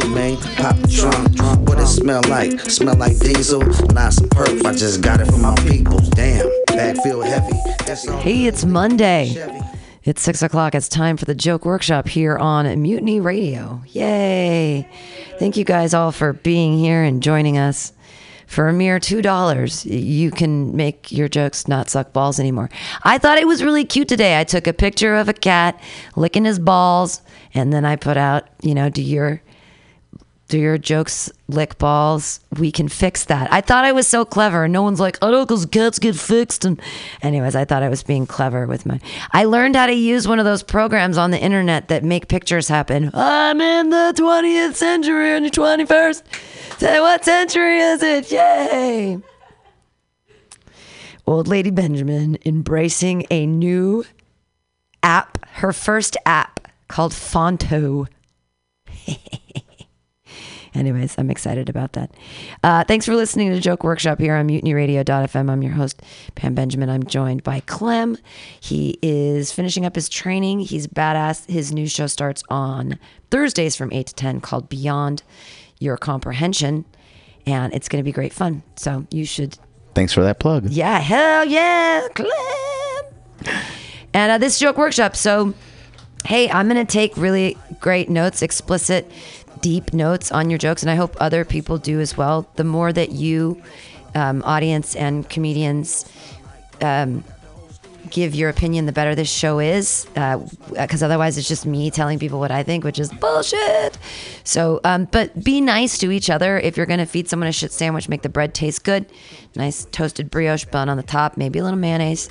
Pop the trunk. What it smell like? Smell like diesel? Not some perp. I just got it from my people. Damn, bag feel heavy. Hey, it's Monday. It's six o'clock. It's time for the joke workshop here on Mutiny Radio. Yay! Thank you guys all for being here and joining us. For a mere two dollars, you can make your jokes not suck balls anymore. I thought it was really cute today. I took a picture of a cat licking his balls, and then I put out, you know, do your do your jokes lick balls? We can fix that. I thought I was so clever. No one's like, oh, because cats get fixed. And anyways, I thought I was being clever with my. I learned how to use one of those programs on the internet that make pictures happen. I'm in the 20th century and the 21st. Say what century is it? Yay! Old Lady Benjamin embracing a new app, her first app called Fonto. Anyways, I'm excited about that. Uh, thanks for listening to Joke Workshop here on MutinyRadio.fm. I'm your host, Pam Benjamin. I'm joined by Clem. He is finishing up his training. He's badass. His new show starts on Thursdays from 8 to 10 called Beyond Your Comprehension. And it's going to be great fun. So you should Thanks for that plug. yeah, hell yeah, Clem. And uh, this joke workshop. So, hey, I'm gonna take really great notes, explicit, deep notes on your jokes, and I hope other people do as well. The more that you, um, audience and comedians, um, give your opinion, the better this show is. Because otherwise, it's just me telling people what I think, which is bullshit. So, um, but be nice to each other. If you're going to feed someone a shit sandwich, make the bread taste good. Nice toasted brioche bun on the top, maybe a little mayonnaise.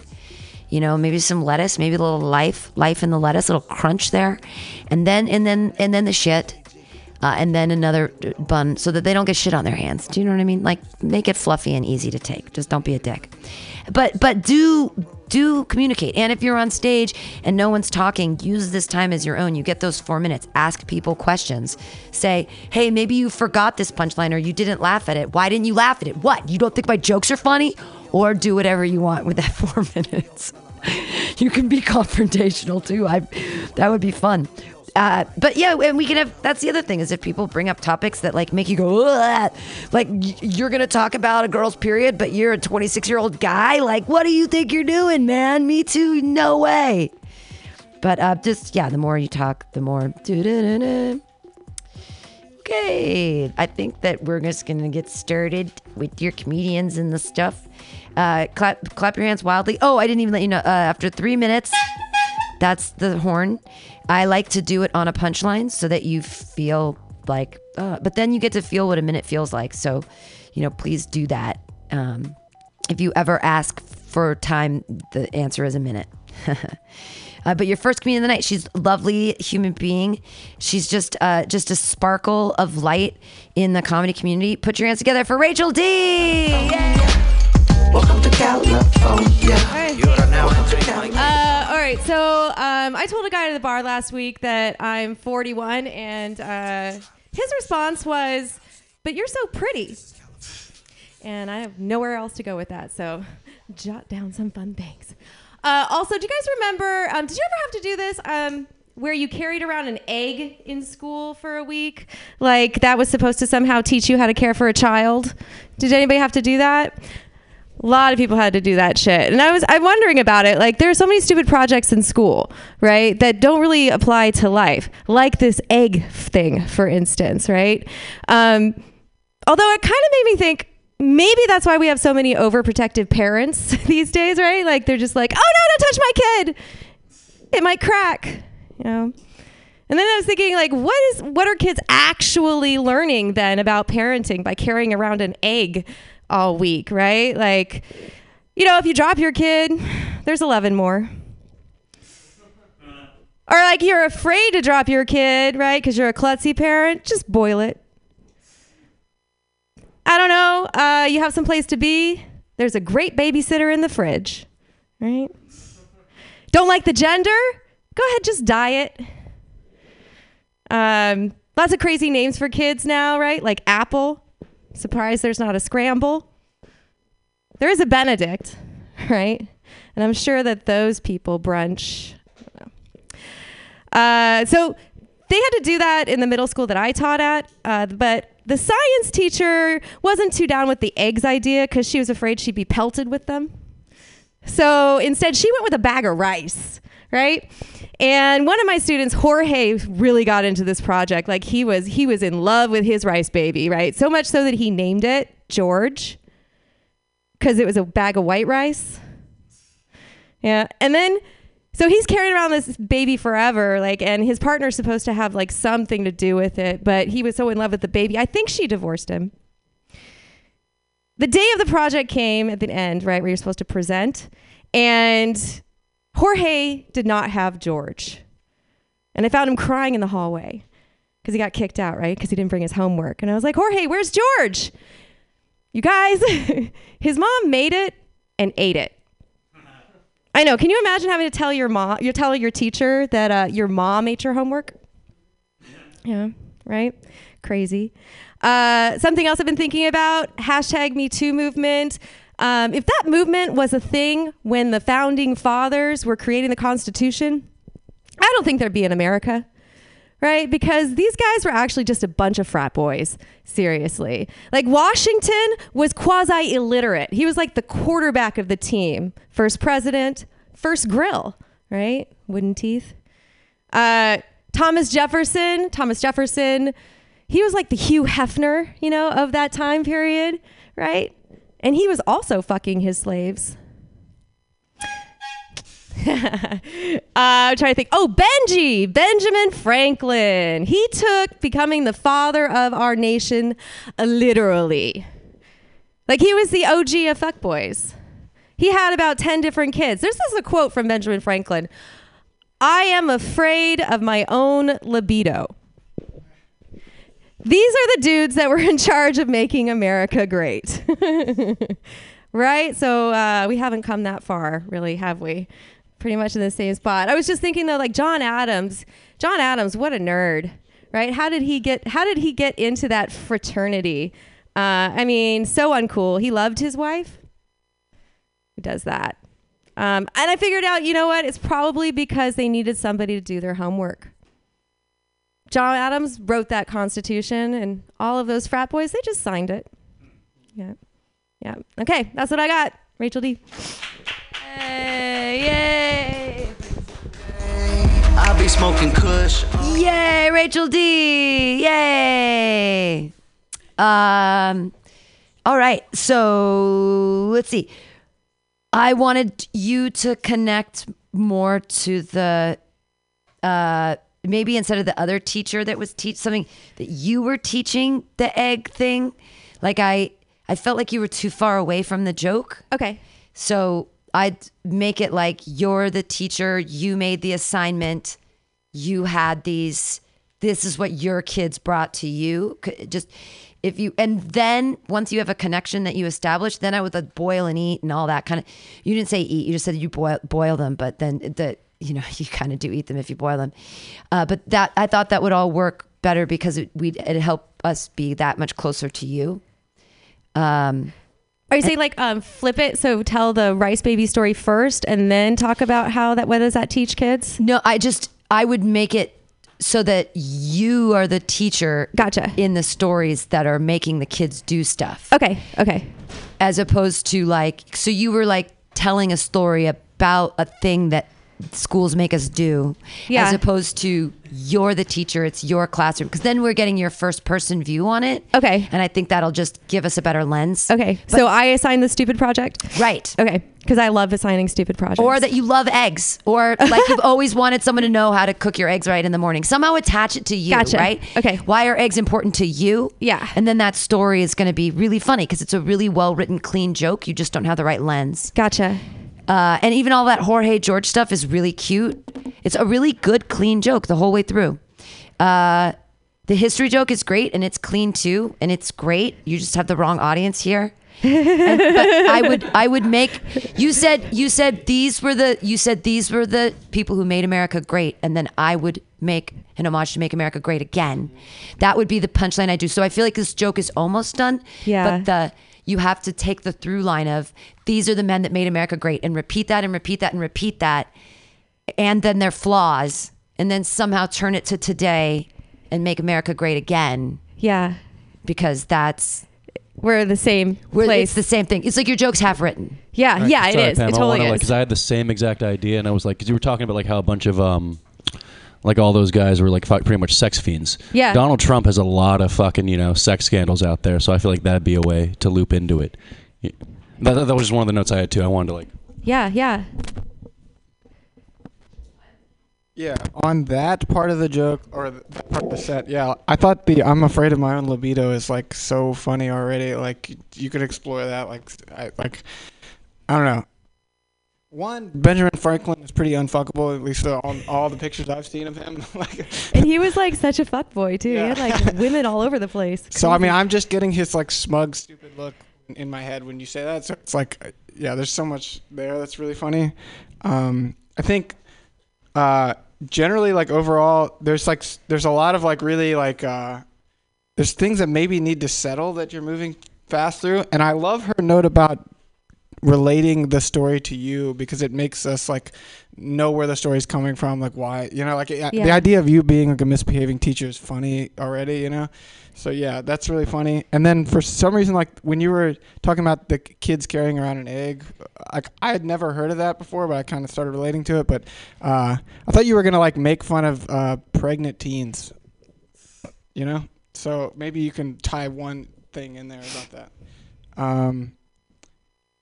You know, maybe some lettuce, maybe a little life, life in the lettuce, a little crunch there, and then and then and then the shit, uh, and then another bun, so that they don't get shit on their hands. Do you know what I mean? Like make it fluffy and easy to take. Just don't be a dick. But but do do communicate. And if you're on stage and no one's talking, use this time as your own. You get those four minutes. Ask people questions. Say, hey, maybe you forgot this punchline or you didn't laugh at it. Why didn't you laugh at it? What? You don't think my jokes are funny? Or do whatever you want with that four minutes. you can be confrontational too. I that would be fun. Uh, but yeah, and we can have. That's the other thing is if people bring up topics that like make you go, Ugh! like you're gonna talk about a girl's period, but you're a 26 year old guy. Like, what do you think you're doing, man? Me too. No way. But uh, just yeah, the more you talk, the more. Do-do-do-do. Okay, I think that we're just gonna get started with your comedians and the stuff. Uh, clap, clap your hands wildly. Oh, I didn't even let you know. Uh, after three minutes, that's the horn. I like to do it on a punchline so that you feel like, uh, but then you get to feel what a minute feels like. So, you know, please do that. Um, if you ever ask for time, the answer is a minute. Uh, but your first comedian of the night, she's lovely human being. She's just uh, just a sparkle of light in the comedy community. Put your hands together for Rachel D. Welcome to California. Uh, all right, so um, I told a guy at the bar last week that I'm 41, and uh, his response was, "But you're so pretty," and I have nowhere else to go with that. So, jot down some fun things. Uh, also, do you guys remember? Um, did you ever have to do this? Um, where you carried around an egg in school for a week, like that was supposed to somehow teach you how to care for a child. Did anybody have to do that? A lot of people had to do that shit. And I was I'm wondering about it. Like there are so many stupid projects in school, right? That don't really apply to life. Like this egg thing, for instance, right? Um, although it kind of made me think maybe that's why we have so many overprotective parents these days, right? Like they're just like, "Oh no, don't touch my kid. It might crack." You know. And then I was thinking, like, what is what are kids actually learning then about parenting by carrying around an egg all week, right? Like, you know, if you drop your kid, there's 11 more. Or like you're afraid to drop your kid, right? Because you're a klutzy parent, just boil it. I don't know. Uh, you have some place to be. There's a great babysitter in the fridge, right? Don't like the gender? Go ahead, just diet. Um, lots of crazy names for kids now, right? Like Apple. Surprised there's not a scramble. There is a Benedict, right? And I'm sure that those people brunch. Uh, so they had to do that in the middle school that I taught at, uh, but the science teacher wasn't too down with the eggs idea because she was afraid she'd be pelted with them. So instead, she went with a bag of rice, right? And one of my students, Jorge, really got into this project. Like he was, he was in love with his rice baby, right? So much so that he named it George because it was a bag of white rice. Yeah, and then so he's carrying around this baby forever, like, and his partner's supposed to have like something to do with it, but he was so in love with the baby. I think she divorced him. The day of the project came at the end, right, where you're supposed to present, and Jorge did not have George. And I found him crying in the hallway because he got kicked out, right? Because he didn't bring his homework. And I was like, Jorge, where's George? You guys, his mom made it and ate it. I know. Can you imagine having to tell your mom, you tell your teacher that uh, your mom ate your homework? Yeah, right? Crazy. Uh, something else I've been thinking about hashtag Me Too movement. Um, if that movement was a thing when the founding fathers were creating the Constitution, I don't think there'd be an America right? Because these guys were actually just a bunch of frat boys, seriously. Like Washington was quasi illiterate. He was like the quarterback of the team. First president, first grill, right? Wooden teeth. Uh, Thomas Jefferson, Thomas Jefferson, he was like the Hugh Hefner, you know, of that time period, right? And he was also fucking his slaves. uh, I'm trying to think. Oh, Benji, Benjamin Franklin. He took becoming the father of our nation literally. Like he was the OG of fuckboys. He had about 10 different kids. This is a quote from Benjamin Franklin I am afraid of my own libido. These are the dudes that were in charge of making America great. right? So uh, we haven't come that far, really, have we? Pretty much in the same spot. I was just thinking though, like John Adams. John Adams, what a nerd, right? How did he get? How did he get into that fraternity? Uh, I mean, so uncool. He loved his wife. Who does that? Um, and I figured out, you know what? It's probably because they needed somebody to do their homework. John Adams wrote that Constitution, and all of those frat boys, they just signed it. Yeah. Yeah. Okay, that's what I got. Rachel D. Hey, yay. I'll be smoking Kush. Yay, Rachel D. Yay. Um all right. So, let's see. I wanted you to connect more to the uh maybe instead of the other teacher that was teach something that you were teaching the egg thing. Like I I felt like you were too far away from the joke. Okay. So I'd make it like you're the teacher, you made the assignment, you had these, this is what your kids brought to you. Just if you, and then once you have a connection that you establish, then I would like boil and eat and all that kind of, you didn't say eat, you just said you boil, boil them, but then the, you know, you kind of do eat them if you boil them. Uh, but that, I thought that would all work better because it, we'd, it'd help us be that much closer to you. Um, Are you saying like um, flip it? So tell the rice baby story first, and then talk about how that. What does that teach kids? No, I just I would make it so that you are the teacher Gotcha. in the stories that are making the kids do stuff. Okay. Okay. As opposed to like so you were like telling a story about a thing that schools make us do Yeah. as opposed to you're the teacher it's your classroom because then we're getting your first person view on it Okay. and i think that'll just give us a better lens Okay. so I assign the stupid project. right Okay. Because I love assigning stupid projects. or that you love eggs or like you've always wanted someone to know how to cook your eggs right in the morning somehow attach it to you Gotcha. right Okay. why are eggs important to you Yeah. and then that story is going to be really funny because it's a really well written clean joke you just don't have the right lens Gotcha. Uh, and even all that jorge george stuff is really cute it's a really good clean joke the whole way through uh, the history joke is great and it's clean too and it's great you just have the wrong audience here and, but I would I would make you said you said these were the you said these were the people who made America great and then I would make an homage to make America great again. That would be the punchline I do. So I feel like this joke is almost done. Yeah. But the you have to take the through line of these are the men that made America great and repeat that and repeat that and repeat that and then their flaws and then somehow turn it to today and make America great again Yeah. because that's We're the same where place. it's the same thing. It's like your joke's half written. yeah, yeah, it Sorry, is. Pam, it totally wanna, is. Because I had the same exact idea, and I was like, because you were talking about like how a bunch of um, like all those guys were like fu- pretty much sex fiends. Yeah. Donald Trump has a lot of fucking you know sex scandals out there, so I feel like that'd be a way to loop into it. Yeah. That, that was just one of the notes I had too. I wanted to like. yeah, yeah. Yeah, on that part of the joke or th- that part of the set, yeah, I thought the "I'm afraid of my own libido" is like so funny already. Like you could explore that. Like, I, like I don't know. One, Benjamin Franklin is pretty unfuckable. At least on all the pictures I've seen of him. like, And he was like such a fuck boy too. Yeah. He had like women all over the place. so I mean, I'm just getting his like smug, stupid look in my head when you say that. So it's like, yeah, there's so much there that's really funny. Um, I think uh, generally, like overall, there's like there's a lot of like really like uh, there's things that maybe need to settle that you're moving fast through. And I love her note about relating the story to you because it makes us like know where the story's coming from like why you know like yeah. the idea of you being like a misbehaving teacher is funny already you know? So yeah that's really funny. And then for some reason like when you were talking about the kids carrying around an egg like i had never heard of that before but i kind of started relating to it. But uh, i thought you were gonna like make fun of uh, pregnant teens you know? So maybe you can tie one thing in there about that. Um,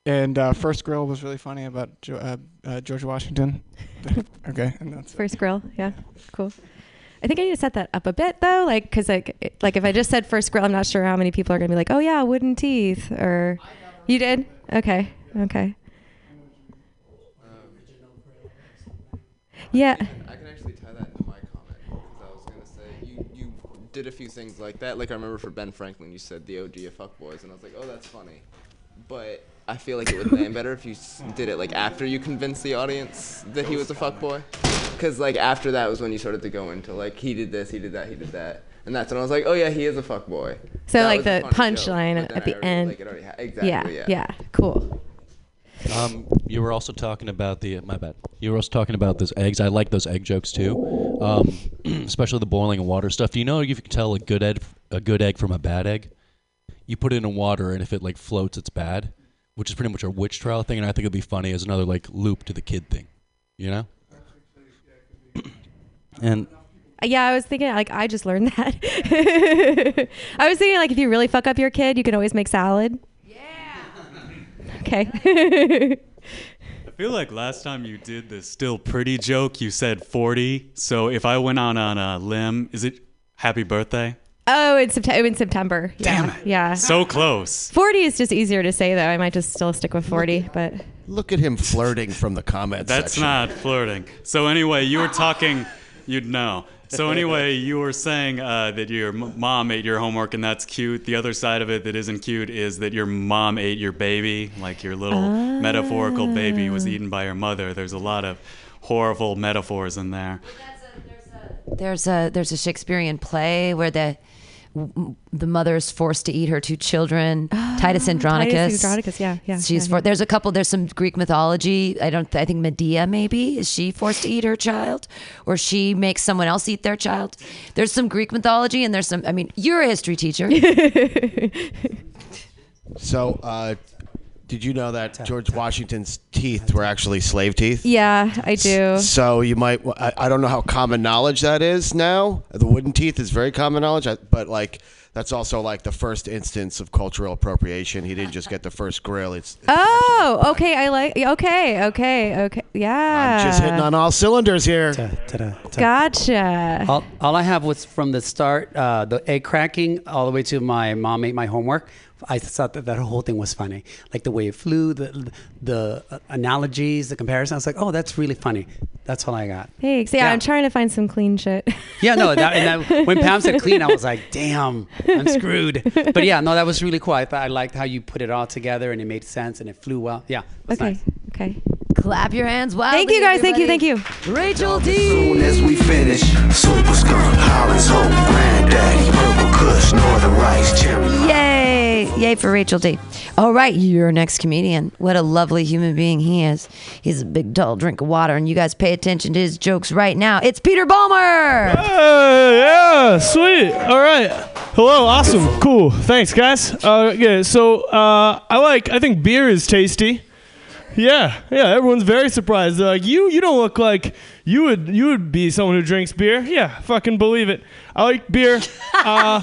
and uh, first grill was really funny about jo- uh, uh, George Washington. okay, and that's it. First grill, yeah, cool. I think I need to set that up a bit though, like because like like if I just said first grill, I'm not sure how many people are gonna be like, oh yeah, wooden teeth, or you did, okay, okay, yeah, I can actually tie that into my comment because I was gonna say you you did a few things like that. Like I remember for Ben Franklin, you said the OG of fuckboys, and I was like, oh, that's funny. But I feel like it would land better if you did it like after you convinced the audience that he was a fuckboy. Because like after that was when you started to go into like he did this, he did that, he did that, and that's when I was like, oh yeah, he is a fuckboy. So, That like, the punchline at the already- end. Like, it ha- exactly. yeah, Yeah. yeah, cool. Um, you were also talking about the my bad. You were also talking about those eggs. I like those egg jokes too, um, especially the boiling of water stuff. Do you know if you can tell a good egg a good egg from a bad egg? You put it in water, and if it like floats, it's bad, which is pretty much a witch trial thing. And I think it'd be funny as another like loop to the kid thing, you know. and uh, Yeah, I was thinking like I just learned that. I was thinking like if you really fuck up your kid, you can always make salad. Yeah. Okay. I feel like last time you did the still pretty joke, you said 40. So if I went out on a limb, is it happy birthday? Oh, in September. In September. Damn yeah. it. Yeah. So close. Forty is just easier to say though. I might just still stick with forty, but Look at him flirting from the comments That's section. not flirting. So anyway, you were talking, you'd know. So anyway, you were saying uh, that your m- mom ate your homework, and that's cute. The other side of it that isn't cute is that your mom ate your baby, like your little metaphorical baby was eaten by your mother. There's a lot of horrible metaphors in there. There's a there's a Shakespearean play where the the mother is forced to eat her two children. Titus Andronicus. Titus Andronicus, yeah, yeah, She's yeah, for, yeah. there's a couple. There's some Greek mythology. I don't. I think Medea maybe is she forced to eat her child, or she makes someone else eat their child. There's some Greek mythology, and there's some. I mean, you're a history teacher. So, uh, did you know that George Washington's teeth were actually slave teeth? yeah, I do. So you might. I, I don't know how common knowledge that is now. The wooden teeth is very common knowledge, but like that's also like the first instance of cultural appropriation. He didn't just get the first grill. It's, it's Oh, okay. I like. Okay, okay, okay. Yeah. I'm just hitting on all cylinders here. Ta-da, ta-da. Gotcha. All, all I have was from the start, uh, the egg cracking, all the way to my mom ate my homework. I thought that that whole thing was funny, like the way it flew, the the uh, analogies, the comparison. I was like, oh, that's really funny. That's all I got. Thanks. Yeah, Yeah. I'm trying to find some clean shit. Yeah, no, that, and that, when Pam said clean, I was like, damn, I'm screwed. But yeah, no, that was really cool. I thought I liked how you put it all together and it made sense and it flew well. Yeah, it was okay. nice. Okay. Clap your hands wildly. Thank you guys. Thank you. Thank you. Rachel D. Soon as we finish, Super Skunk, Holland's Hope, Granddaddy, Purple Kush, Northern Rice, Cherry. Yay! Yay for Rachel D. All right, your next comedian. What a lovely human being he is. He's a big, tall drink of water, and you guys pay attention to his jokes right now. It's Peter Palmer. Hey, yeah, sweet. All right. Hello, awesome, cool. Thanks, guys. Uh, yeah, so uh, I like. I think beer is tasty. Yeah, yeah. Everyone's very surprised. They're like, you, you don't look like you would, you would be someone who drinks beer. Yeah, fucking believe it. I like beer. Uh,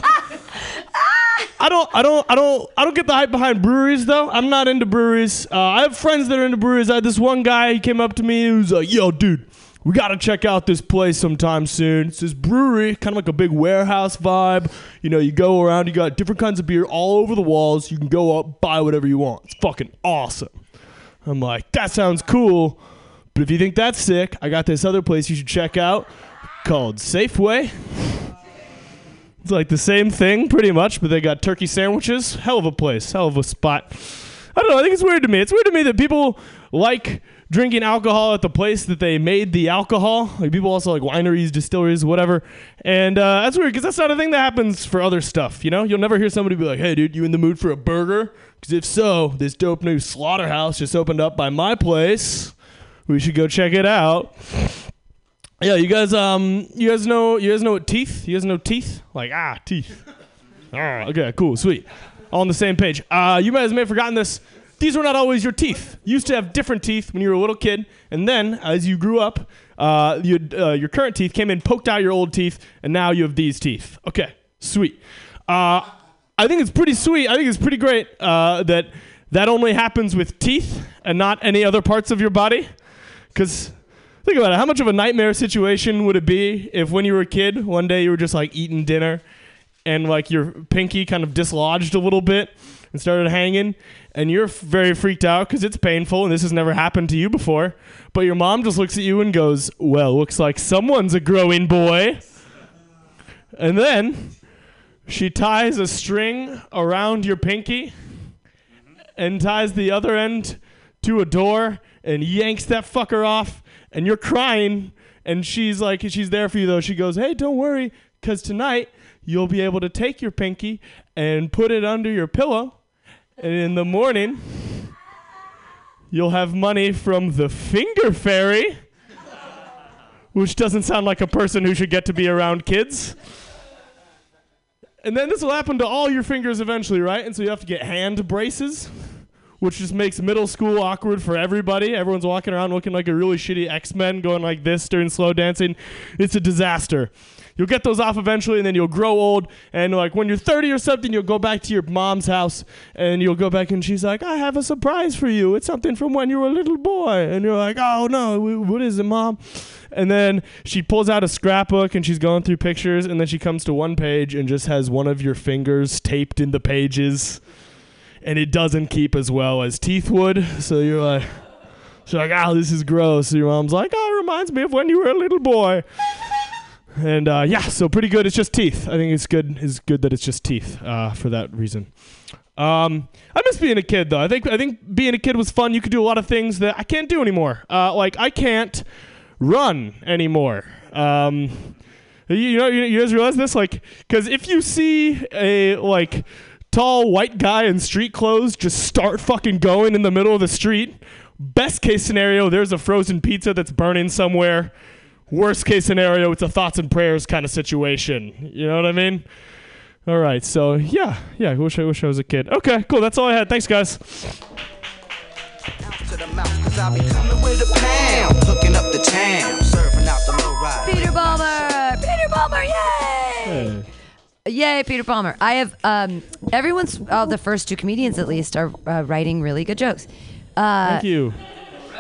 I don't, I don't, I don't, I don't get the hype behind breweries though. I'm not into breweries. Uh, I have friends that are into breweries. I had this one guy. He came up to me. He was like, "Yo, dude, we gotta check out this place sometime soon. It's this brewery, kind of like a big warehouse vibe. You know, you go around, you got different kinds of beer all over the walls. You can go up, buy whatever you want. It's fucking awesome." I'm like, "That sounds cool." But if you think that's sick, I got this other place you should check out called Safeway. It's like the same thing, pretty much, but they got turkey sandwiches. Hell of a place, hell of a spot. I don't know. I think it's weird to me. It's weird to me that people like drinking alcohol at the place that they made the alcohol. Like people also like wineries, distilleries, whatever. And uh, that's weird because that's not a thing that happens for other stuff. You know, you'll never hear somebody be like, "Hey, dude, you in the mood for a burger?" Because if so, this dope new slaughterhouse just opened up by my place. We should go check it out. Yeah, you guys, um, you guys know, you guys know what teeth? You guys know teeth? Like ah, teeth. Ah, okay, cool, sweet. All on the same page. Uh, you guys may have forgotten this. These were not always your teeth. You used to have different teeth when you were a little kid, and then as you grew up, uh, you, uh, your current teeth came in, poked out your old teeth, and now you have these teeth. Okay, sweet. Uh, I think it's pretty sweet. I think it's pretty great uh, that that only happens with teeth and not any other parts of your body. Because think about it. How much of a nightmare situation would it be if, when you were a kid, one day you were just like eating dinner and like your pinky kind of dislodged a little bit and started hanging, and you're very freaked out because it's painful and this has never happened to you before. But your mom just looks at you and goes, Well, looks like someone's a growing boy. And then she ties a string around your pinky and ties the other end to a door and yanks that fucker off and you're crying and she's like she's there for you though she goes hey don't worry because tonight you'll be able to take your pinky and put it under your pillow and in the morning you'll have money from the finger fairy which doesn't sound like a person who should get to be around kids and then this will happen to all your fingers eventually right and so you have to get hand braces which just makes middle school awkward for everybody. Everyone's walking around looking like a really shitty X Men going like this during slow dancing. It's a disaster. You'll get those off eventually, and then you'll grow old. And like when you're 30 or something, you'll go back to your mom's house, and you'll go back, and she's like, "I have a surprise for you. It's something from when you were a little boy." And you're like, "Oh no, what is it, mom?" And then she pulls out a scrapbook and she's going through pictures, and then she comes to one page and just has one of your fingers taped in the pages and it doesn't keep as well as teeth would. So you're like, she's like, oh, this is gross. So your mom's like, oh, it reminds me of when you were a little boy. And uh, yeah, so pretty good. It's just teeth. I think it's good. It's good that it's just teeth uh, for that reason. Um, I miss being a kid though. I think I think being a kid was fun. You could do a lot of things that I can't do anymore. Uh, like I can't run anymore. Um, you, you know, you, you guys realize this? Like, because if you see a like tall white guy in street clothes just start fucking going in the middle of the street. Best case scenario, there's a frozen pizza that's burning somewhere. Worst case scenario, it's a thoughts and prayers kind of situation. You know what I mean? All right, so yeah, yeah. I wish I wish I was a kid. Okay, cool. That's all I had. Thanks, guys. to the mouth, cause I be coming with a pound. Hooking up the town, serving out the low ride. Peter Palmer. Peter Palmer. Yay! Yay, Peter Palmer. I have um, everyone's uh, the first two comedians at least are uh, writing really good jokes. Uh, Thank you.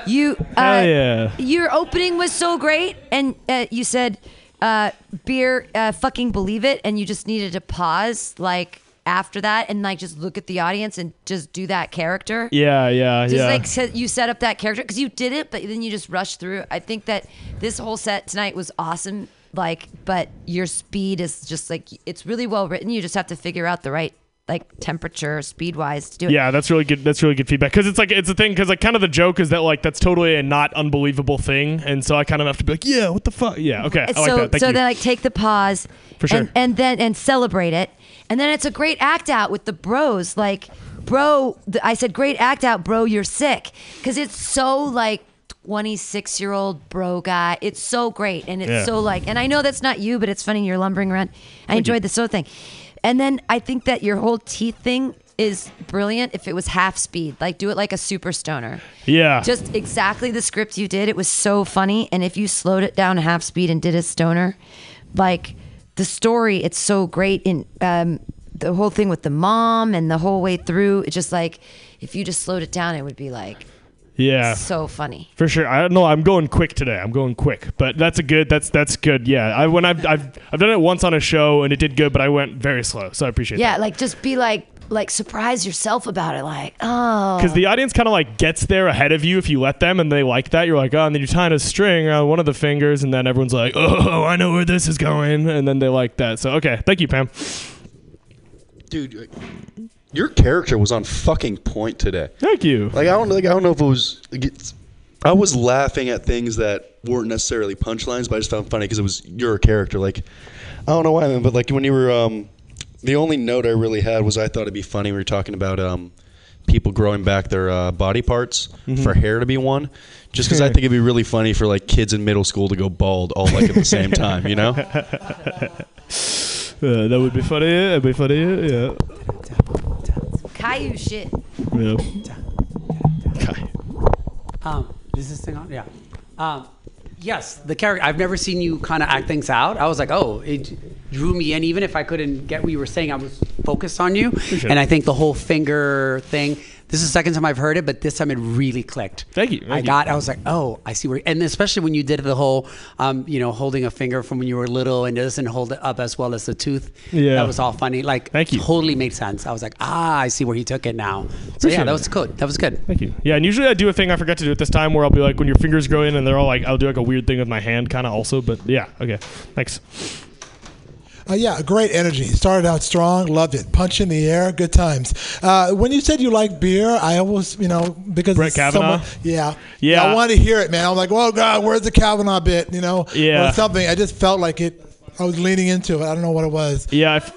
You, uh, Hell yeah. your opening was so great, and uh, you said, uh, "Beer, uh, fucking believe it," and you just needed to pause, like after that, and like just look at the audience and just do that character. Yeah, yeah, Just yeah. like set, you set up that character because you did it, but then you just rushed through. I think that this whole set tonight was awesome. Like, but your speed is just like it's really well written. You just have to figure out the right like temperature, speed wise to do it. Yeah, that's really good. That's really good feedback because it's like it's a thing because like kind of the joke is that like that's totally a not unbelievable thing, and so I kind of have to be like, yeah, what the fuck, yeah, okay, I like so that. Thank so you. then like take the pause For sure. and, and then and celebrate it and then it's a great act out with the bros like bro, I said, great act out, bro. You're sick. Because it's so like 26 year old bro guy. It's so great. And it's Yeah. so like, and I know that's not you, but it's funny. You're lumbering around. I enjoyed the so thing. And then I think that your whole teeth thing is brilliant if it was half speed. Like, do it like a super stoner. Yeah. Just exactly the script you did. It was so funny. And if you slowed it down half speed and did a stoner, like the story, it's so great. In um, the whole thing with the mom and the whole way through, it's just like if you just slowed it down, it would be like yeah. so funny. For sure. I don't know. I'm going quick today. I'm going quick, but that's a good. That's that's good. Yeah. I when I've I've I've done it once on a show and it did good, but I went very slow, so I appreciate that. Yeah, that. like just be like like surprise yourself about it. Like oh, Because the audience kind of like gets there ahead of you if you let them, and they like that. You're like, oh, and then you're tying a string around one of the fingers, and then everyone's like, oh, I know where this is going, and then they like that. So okay, thank you, Pam. Dude, your character was on fucking point today. Thank you. Like I don't like I don't know if it was. Like it's, I was laughing at things that weren't necessarily punchlines, but I just found it funny because it was your character. Like I don't know why, man, but like when you were, um, the only note I really had was I thought it'd be funny. We were talking about um, people growing back their uh, body parts for hair to be one. Just because I think it'd be really funny for like kids in middle school to go bald all like at the same time, you know? Uh, that would be funny. That'd be funny. Yeah. Caillou shit. Yeah. Um, is this thing on? Yeah. Um, yes, the character. I've never seen you kind of act things out. I was like, oh, it drew me in. Even if I couldn't get what you were saying, I was focused on you. And I think the whole finger thing. This is the second time I've heard it, but this time it really clicked. Thank you. I thank you. got. I was like, oh, I see where. And especially when you did the whole, um, you know, holding a finger from when you were little and it doesn't hold it up as well as the tooth. Yeah. That was all funny. Like, Thank you. Totally made sense. I was like, ah, I see where he took it now. So Appreciate yeah, that was good. That was good. Thank you. Yeah, and usually I do a thing I forgot to do at this time where I'll be like, when your fingers grow in, and they're all like, I'll do like a weird thing with my hand, kind of also. But yeah, okay, thanks. Uh, yeah, great energy. Started out strong, loved it. Punch in the air, good times. Uh, when you said you like beer, I always, you know, because Brett Kavanaugh? somewhat- yeah, Yeah. I wanted to hear it, man. I'm like, oh God, where's the Kavanaugh bit? You know, Yeah. or something. I just felt like it. I was leaning into it. I don't know what it was. Yeah, I, f-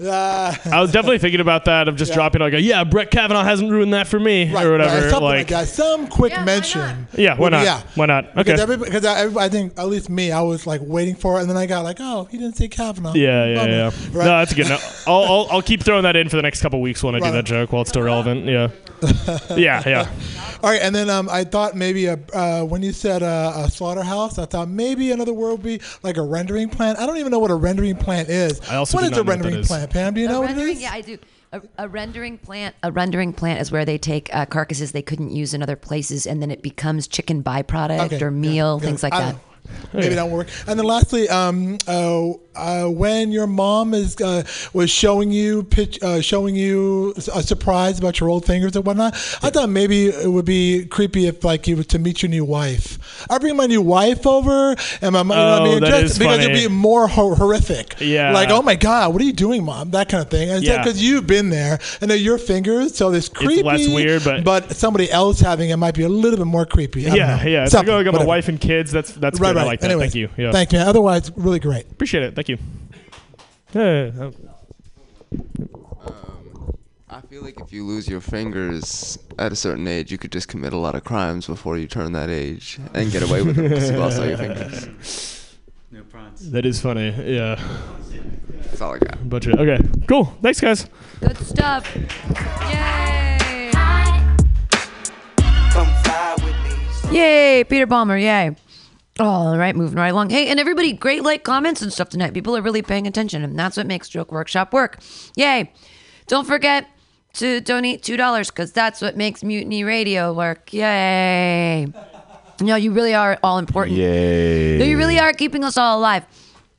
Uh, I was definitely thinking about that of just dropping like, a, yeah, Brett Kavanaugh hasn't ruined that for me right, or whatever. right, something like, like, that. Some quick Yeah, why mention. yeah, why not? Yeah. Why not? Okay. Because, everybody, because I, everybody- I think at least me, I was like waiting for it, and then I got like, oh, he didn't say Kavanaugh. Yeah, yeah, Bummer. yeah. Right? No, that's a good. No, I'll, I'll I'll keep throwing that in for the next couple weeks when I do that joke while it's still relevant. Yeah, yeah, yeah. All right, and then um, I thought maybe a, uh, when you said uh, a slaughterhouse, I thought maybe another word would be like a rendering plant. I don't even know what a rendering plant is. I also what do is not a know what that rendering is. plant, Pam? Do you A know what it rendering, is? yeah, I do. A, a rendering plant. A rendering plant is where they take uh, carcasses they couldn't use in other places, and then it becomes chicken byproduct Okay, or meal, good. things like I that. Maybe that won't work. And then lastly, um, uh, uh, when your mom is uh, was showing you pitch, uh, showing you a surprise about your old fingers and whatnot, I thought maybe it would be creepy if like you were to meet your new wife. I bring my new wife over, and my, you know I Oh, mean, that Just because funny. it'd be more ho- horrific. Yeah. like oh my god, what are you doing, mom? That kind of thing. And Yeah. because you've been there, and they're your fingers, so it's creepy. less weird, but- but somebody else having it might be a little bit more creepy. I don't Yeah, know. yeah. It's Something, like, oh, I got my wife and kids. That's that's Right. Right. I like that. Anyways, Thank you. Yeah. Thank you. Otherwise, really great. Appreciate it. Thank you. Yeah, oh. I feel like if you lose your fingers at a certain age, you could just commit a lot of crimes before you turn that age and get away with them because you lost all your fingers. No prawns. that is funny. Yeah. That's all I got. But yeah. Okay. Cool. Thanks, guys. Good stuff. Yay! Yay, Peter Palmer, yay. All right, moving right along. Hey, and everybody, great like comments and stuff tonight. People are really paying attention, and that's what makes Joke Workshop work. Yay. Don't forget to donate $2 because that's what makes Mutiny Radio work. Yay. No, you really are all important. Yay. No, you really are keeping us all alive.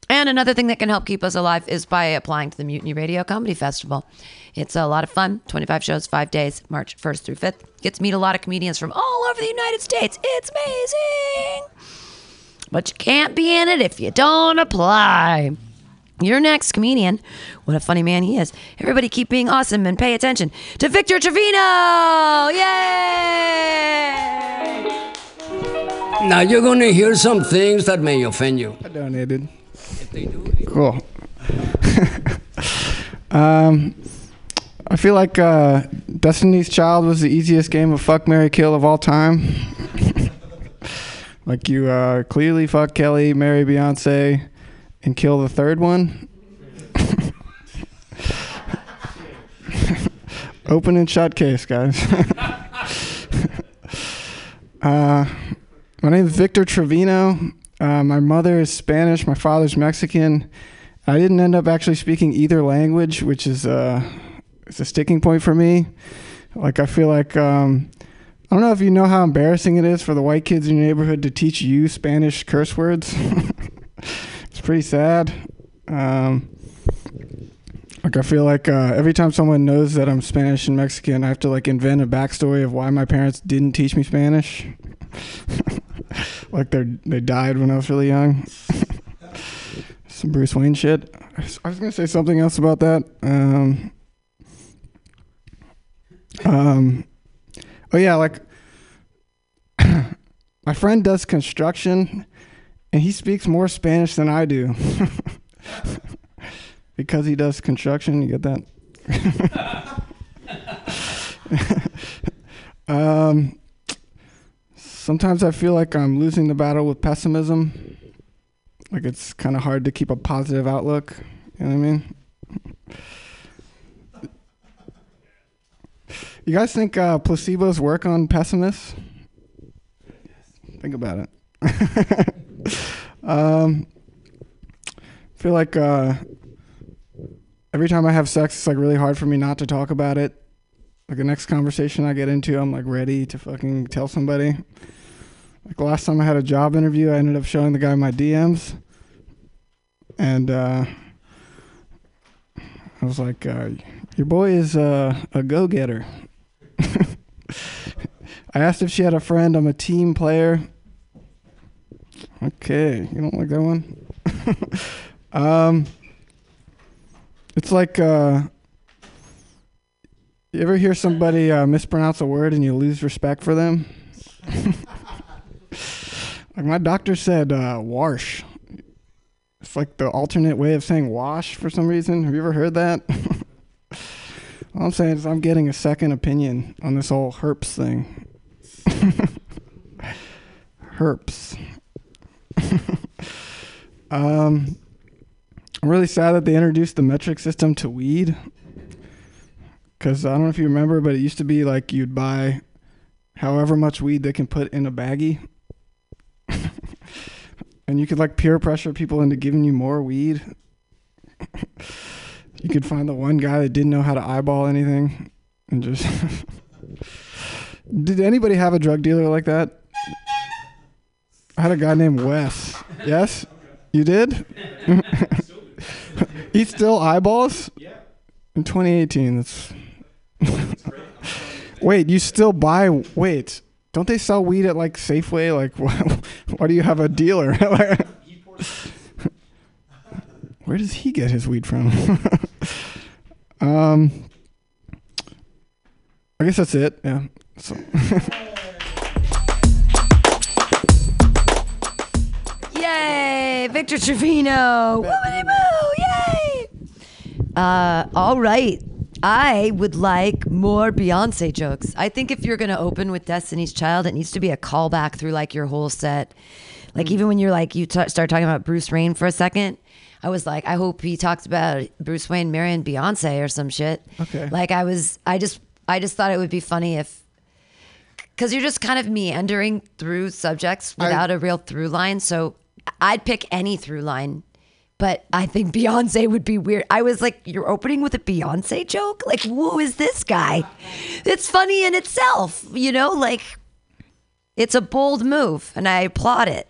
And another thing that can help keep us alive is by applying to the Mutiny Radio Comedy Festival. It's a lot of fun. 25 shows, five days, March 1st through 5th. Get to meet a lot of comedians from all over the United States. It's amazing. But you can't be in it if you don't apply. Your next comedian, what a funny man he is. Everybody keep being awesome and pay attention to Victor Trevino. Yay! Now you're going to hear some things that may offend you. I donated. Cool. um, I feel like uh, Destiny's Child was the easiest game of fuck, marry kill of all time. Like you uh, clearly fuck Kelly, marry Beyonce, and kill the third one. Open and shut case, guys. uh, my name is Victor Trevino. Uh, my mother is Spanish. My father's Mexican. I didn't end up actually speaking either language, which is uh, it's a sticking point for me. Like I feel like um, I don't know if you know how embarrassing it is for the white kids in your neighborhood to teach you Spanish curse words. it's pretty sad. Um, like I feel like uh, every time someone knows that I'm Spanish and Mexican, I have to like invent a backstory of why my parents didn't teach me Spanish. like they they died when I was really young. Some Bruce Wayne shit. I was, gonna say something else about that. Um, um, oh yeah, like my friend does construction, and he speaks more Spanish than I do. because he does construction, you get that. um, sometimes I feel like I'm losing the battle with pessimism. Like it's kind of hard to keep a positive outlook. You know what I mean? You guys think uh, placebos work on pessimists? Think about it. um, feel like uh, every time I have sex, it's like really hard for me not to talk about it. Like the next conversation I get into, I'm like ready to fucking tell somebody. Like last time I had a job interview, I ended up showing the guy my DMs, and uh, I was like, uh, "Your boy is uh, a go-getter." I asked if she had a friend. I'm a team player. Okay, you don't like that one? um, it's like uh, you ever hear somebody uh, mispronounce a word and you lose respect for them? like my doctor said, uh, wash. It's like the alternate way of saying wash for some reason. Have you ever heard that? All I'm saying is I'm getting a second opinion on this whole herps thing. herps. um, I'm really sad that they introduced the metric system to weed. Because I don't know if you remember, but it used to be like you'd buy however much weed they can put in a baggie. and you could like peer pressure people into giving you more weed. You could find the one guy that didn't know how to eyeball anything and just. Did anybody have a drug dealer like that? I had a guy named Wes. Yes? You did? He still eyeballs? Yeah. In 2018, that's. wait, you still buy? Wait, don't they sell weed at like Safeway? Like, why, why do you have a dealer? Where does he get his weed from? Um, I guess that's it. Yeah. So. Yay, Victor Trevino. Boo, yay. Uh, all right. I would like more Beyonce jokes. I think if you're going to open with Destiny's Child, it needs to be a callback through like your whole set. Like even when you're like you t- start talking about Bruce Wayne for a second, I was like, I hope he talks about Bruce Wayne marrying Beyonce or some shit. Okay. Like I was, I just, I just thought it would be funny if, because you're just kind of meandering through subjects without a real through line. So I'd pick any through line, but I think Beyonce would be weird. I was like, you're opening with a Beyonce joke? Like, who is this guy? It's funny in itself, you know, like it's a bold move and I applaud it.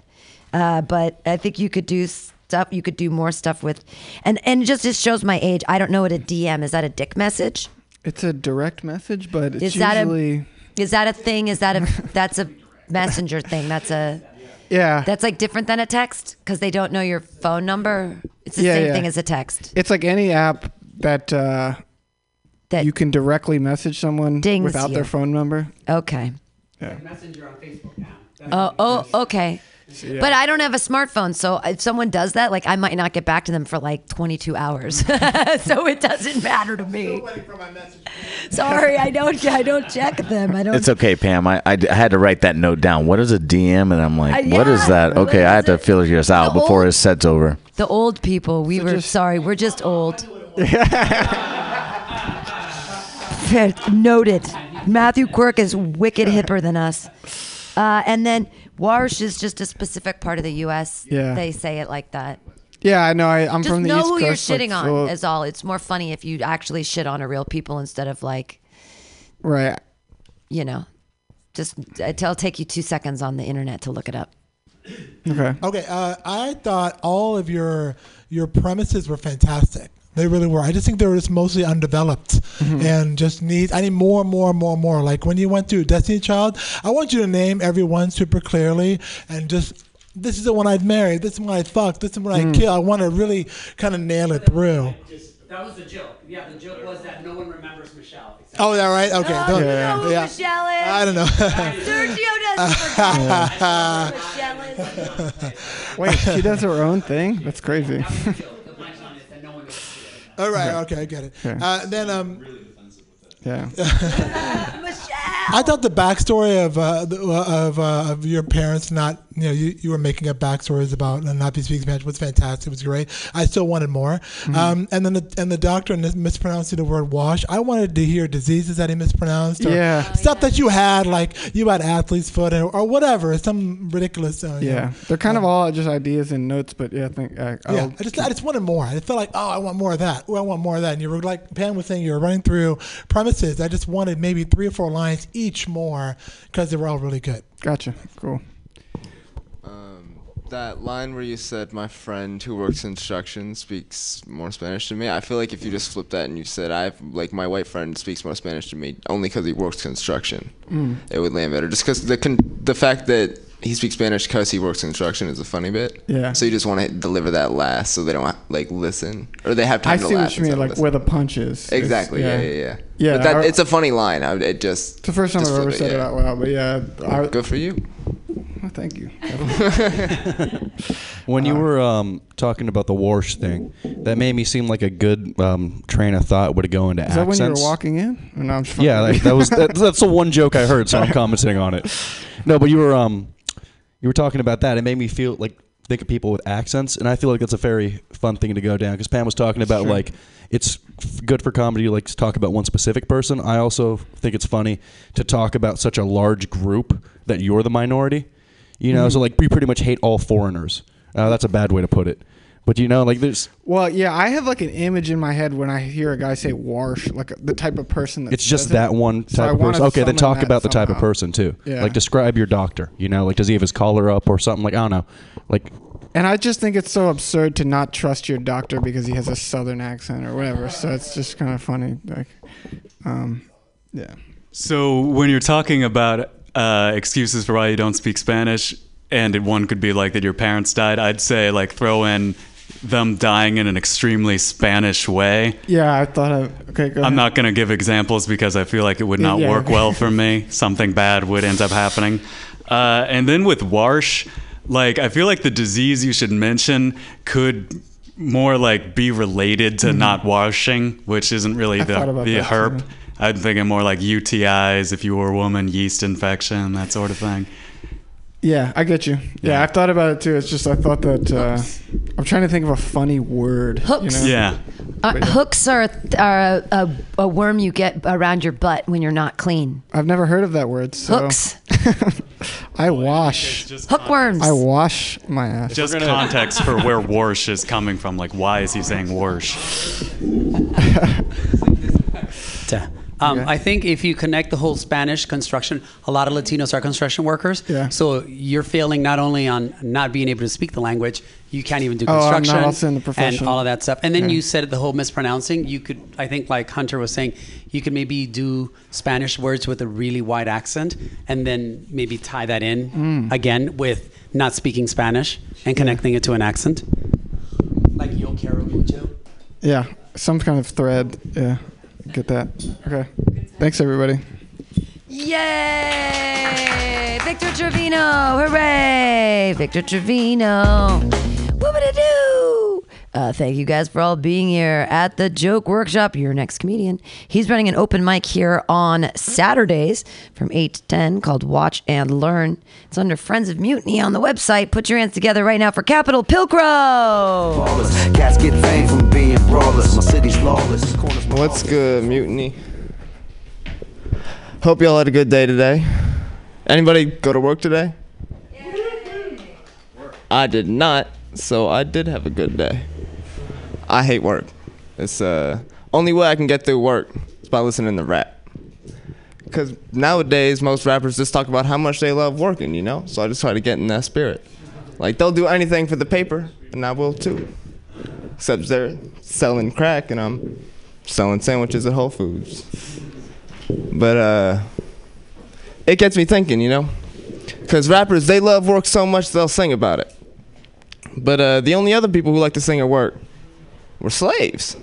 Uh, but I think you could do stuff, you could do more stuff with, and, and just, it shows my age. I don't know what a DM is. that a dick message? It's a direct message, but it's Is that usually. a is that a thing? Is that a that's a messenger thing? That's a yeah. that's like different than a text because they don't know your phone number. It's the Yeah, same yeah. thing as a text. It's like any app that uh, That you can directly message someone without you. their phone number. Okay. Yeah. Messenger on Facebook now. Oh, oh, okay. Yeah. But I don't have a smartphone, so if someone does that, like I might not get back to them for like 22 hours. so it doesn't matter to me. Sorry, I don't. I don't check them. I don't. It's okay, Pam. I, I, I had to write that note down. What is a DM? And I'm like, Uh, what is yeah. that? Okay, I had to figure this out The before old- his set's over. The old people. We were sorry. We're just old. Noted. Matthew Quirk is wicked hipper than us. Uh, and then Warsh is just a specific part of the U.S. Yeah. They say it like that. Yeah, I know. I, I'm just from the East US. know who you're Coast. like, shitting on so- is all. It's more funny if you actually shit on a real people instead of like, right. you know, just it'll take you two seconds on the internet to look it up. Okay. Okay, uh, I thought all of your your premises were fantastic. They really were. I just think they were just mostly undeveloped Mm-hmm. and just need. I need more, more, more, more. Like when you went through Destiny Child, I want you to name everyone super clearly and just. This is the one I'd marry. This is the one I'd fuck. This is the one I'd Mm. kill. I want to really kind of nail it through. That was the joke. Yeah, the joke was that no one remembers Michelle. Oh, is that right? Okay. Oh, don't- you know who yeah. Michelle is? I don't know. Sergio doesn't forget who Michelle is. Wait, she does her own thing. That's crazy. All right. Okay, I get it. Okay. Uh, then um. Yeah. I thought the backstory of uh, uh, of uh, of your parents not you know you, you were making up backstories about not be speaking Spanish was fantastic. It was great. I still wanted more. Mm-hmm. Um, and then the, and the doctor mispronouncing the word wash. I wanted to hear diseases that he mispronounced. Or Yeah. Stuff that you had like you had athlete's foot or, or whatever. Some ridiculous. Uh, know. Yeah, they're kind of all just ideas and notes, but yeah, I think I, Yeah, I just I just wanted more. I felt like, oh, I want more of that. Oh, I want more of that. And you were like Pam was saying, you were running through premises. I just wanted maybe three or four lines each more because they were all really good. Gotcha. Cool. Um, that line where you said my friend who works construction speaks more Spanish to me. I feel like if you just flipped that and you said I've like my white friend speaks more Spanish to me only because he works construction, Mm. it would land better. Just because the con- the fact that he speaks Spanish because he works construction is a funny bit. Yeah. So you just want to deliver that last so they don't like listen or they have time I to see laugh. what you mean, like listen. where the punch is. It's- Exactly. Yeah. Yeah. Yeah. Yeah, But that, I- it's a funny line. I, it just. It's the first time I've ever said it yeah. out loud, but yeah, I, Good for you. Well, thank you. When you were um, talking about the Warsh thing, that made me seem like a good um, train of thought would go into Is that when you were walking in? Or no, I'm just Yeah, fucking- that, that was that, that's the one joke I heard, so I'm commenting on it. No, but you were um, you were talking about that. It made me feel like think of people with accents, and I feel like that's a very fun thing to go down because Pam was talking about Sure. like it's good for comedy like to talk about one specific person. I also think it's funny to talk about such a large group that you're the minority. You know, Mhm. so like we pretty much hate all foreigners. Uh, that's a bad way to put it. But you know, like there's Well, yeah, I have like an image in my head when I hear a guy say "warsh," like the type of person. That It's just says it. that one So type of wanna person. Okay, then talk about the type of person too. Yeah. Like describe your doctor. You know, like does he have his collar up or something? Like I don't know. Like And I just think it's so absurd to not trust your doctor because he has a southern accent or whatever. So it's just kind of funny. Like, um, yeah. So when you're talking about uh, excuses for why you don't speak Spanish, and one could be like that your parents died, I'd say like throw in them dying in an extremely Spanish way. Yeah, I thought of. Okay, go I'm ahead. not going to give examples because I feel like it would not Yeah. work well for me. Something bad would end up happening. Uh, and then with Warsh, like I feel like the disease you should mention could more like be related to Mhm. not washing, which isn't really I the the herp. too. I'm thinking more like UTIs if you were a woman, yeast infection, that sort of thing. Yeah, I get you. Yeah, I've thought about it too. It's just I thought that uh, I'm trying to think of a funny word. you Hooks. know? Yeah. Uh, hooks are, are a, a, a worm you get around your butt when you're not clean. I've never heard of that word. So. Hooks. I wash. Hookworms. I wash my ass. Just context for where Warsh is coming from. Like, why is he saying Warsh? Um, I think if you connect the whole Spanish construction, a lot of Latinos are construction workers. Yeah. So you're failing not only on not being able to speak the language, you can't even do construction. Oh, I'm not construction also in the profession. and all of that stuff. And then Yeah. you said the whole mispronouncing. You could, I think, like Hunter was saying, you could maybe do Spanish words with a really wide accent, and then maybe tie that in Mm. again with not speaking Spanish and connecting it to an accent. Like yo quiero mucho. Yeah, some kind of thread. Yeah, get that. Okay. Thanks, everybody. Yay! Victor Trevino! Hooray! Victor Trevino! What would it do? Uh, thank you guys for all being here at the Joke Workshop. Your next comedian. He's running an open mic here on Saturdays from 8 to 10 called Watch and Learn. It's under Friends of Mutiny on the website. Put your hands together right now for Capital Pilcrow! Ballers. Cats get fame from being brawlers. My city's lawless. What's good, mutiny? Hope y'all had a good day today. Anybody go to work today? I did not, so I did have a good day. I hate work. It's uh only way I can get through work is by listening to rap. Cause nowadays most rappers just talk about how much they love working, you know. So I just try to get in that spirit. Like they'll do anything for the paper, and I will too. Except they're selling crack, and I'm selling sandwiches at Whole Foods. But uh, it gets me thinking, you know, because rappers they love work so much they'll sing about it. But uh, the only other people who like to sing at work were slaves.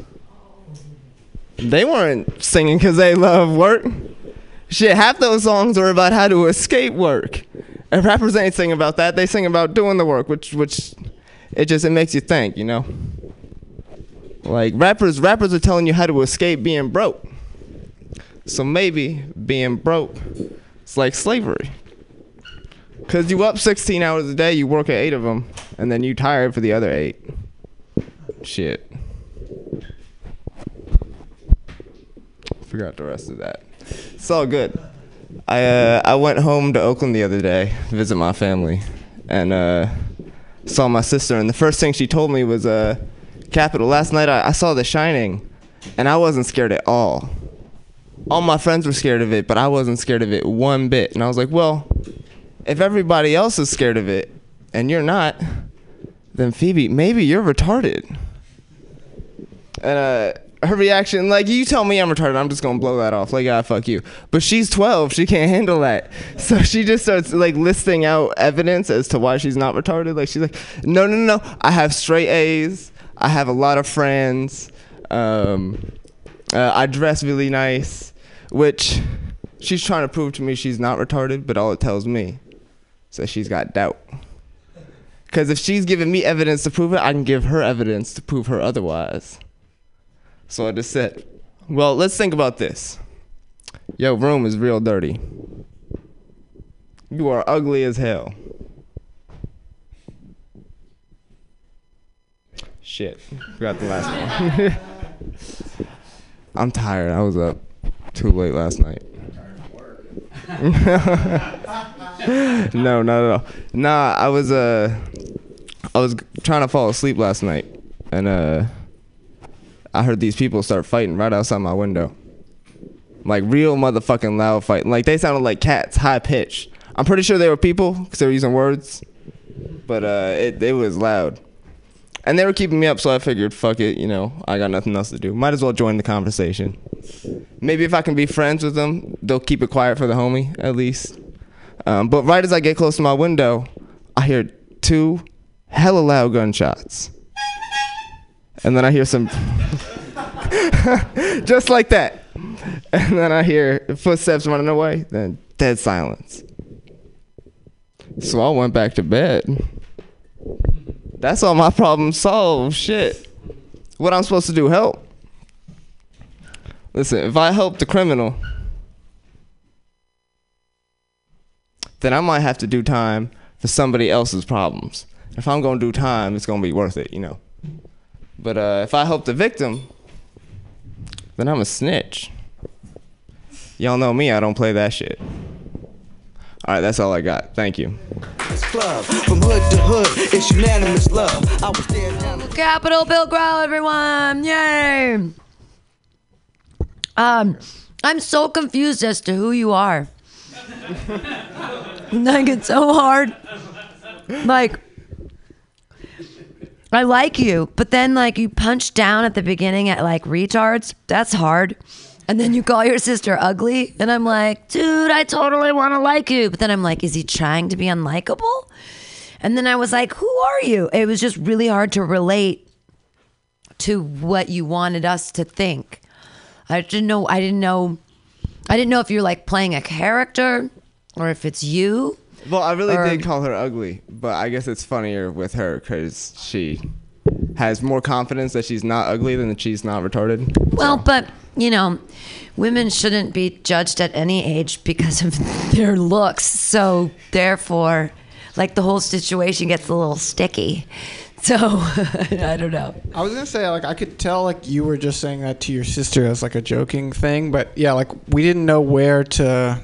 They weren't singing because they love work. Shit, half those songs were about how to escape work. And rappers ain't singing about that. They sing about doing the work, which which it just it makes you think, you know. Like rappers rappers are telling you how to escape being broke. So maybe being broke is like slavery. Cause you up 16 hours a day, you work at eight of them, and then you tired for the other eight. Shit. Forgot the rest of that. It's all good. I uh, I went home to Oakland the other day, visit my family, and uh, saw my sister. And the first thing she told me was, uh, "Capital." Last night I, I saw The Shining, and I wasn't scared at all. All my friends were scared of it, but I wasn't scared of it one bit. And I was like, well, if everybody else is scared of it and you're not, then Phoebe, maybe you're retarded. And uh, her reaction, like, you tell me I'm retarded, I'm just gonna blow that off. Like, ah, fuck you. But she's 12, she can't handle that. So she just starts, like, listing out evidence as to why she's not retarded. Like, she's like, no, no, no, no. I have straight A's, I have a lot of friends, um, uh, I dress really nice, which she's trying to prove to me she's not retarded, but all it tells me is that she's got doubt. Because if she's giving me evidence to prove it, I can give her evidence to prove her otherwise. So I just said, well, let's think about this. Your room is real dirty. You are ugly as hell. Shit, forgot the last one. I'm tired. I was up too late last night. no, not at all. Nah, I was uh, I was trying to fall asleep last night, and uh, I heard these people start fighting right outside my window. Like real motherfucking loud fighting. Like they sounded like cats, high pitched. I'm pretty sure they were people because they were using words, but uh, it it was loud. And they were keeping me up, so I figured, fuck it, you know, I got nothing else to do. Might as well join the conversation. Maybe if I can be friends with them, they'll keep it quiet for the homie, at least. Um, but right as I get close to my window, I hear two hella loud gunshots. And then I hear some. just like that. And then I hear footsteps running away, then dead silence. So I went back to bed. That's all my problems solved. Shit. What I'm supposed to do? Help. Listen, if I help the criminal, then I might have to do time for somebody else's problems. If I'm gonna do time, it's gonna be worth it, you know. But uh, if I help the victim, then I'm a snitch. Y'all know me, I don't play that shit. All right, that's all I got. Thank you. Club. From hood to hood, it's unanimous love. I was there down the Capital Pilcrow, everyone! Yay! Um, I'm so confused as to who you are. like it's so hard. Like, I like you, but then like you punch down at the beginning at like retards. That's hard. And then you call your sister ugly, and I'm like, dude, I totally want to like you. But then I'm like, is he trying to be unlikable? And then I was like, who are you? It was just really hard to relate to what you wanted us to think. I didn't know. I didn't know. I didn't know if you're like playing a character or if it's you. Well, I really Or- did um, call her ugly, but I guess it's funnier with her because she has more confidence that she's not ugly than that she's not retarded. Well, but you know, women shouldn't be judged at any age because of their looks. So therefore, like the whole situation gets a little sticky. So I don't know. I was gonna say like I could tell like you were just saying that to your sister as like a joking thing, but yeah, like we didn't know where to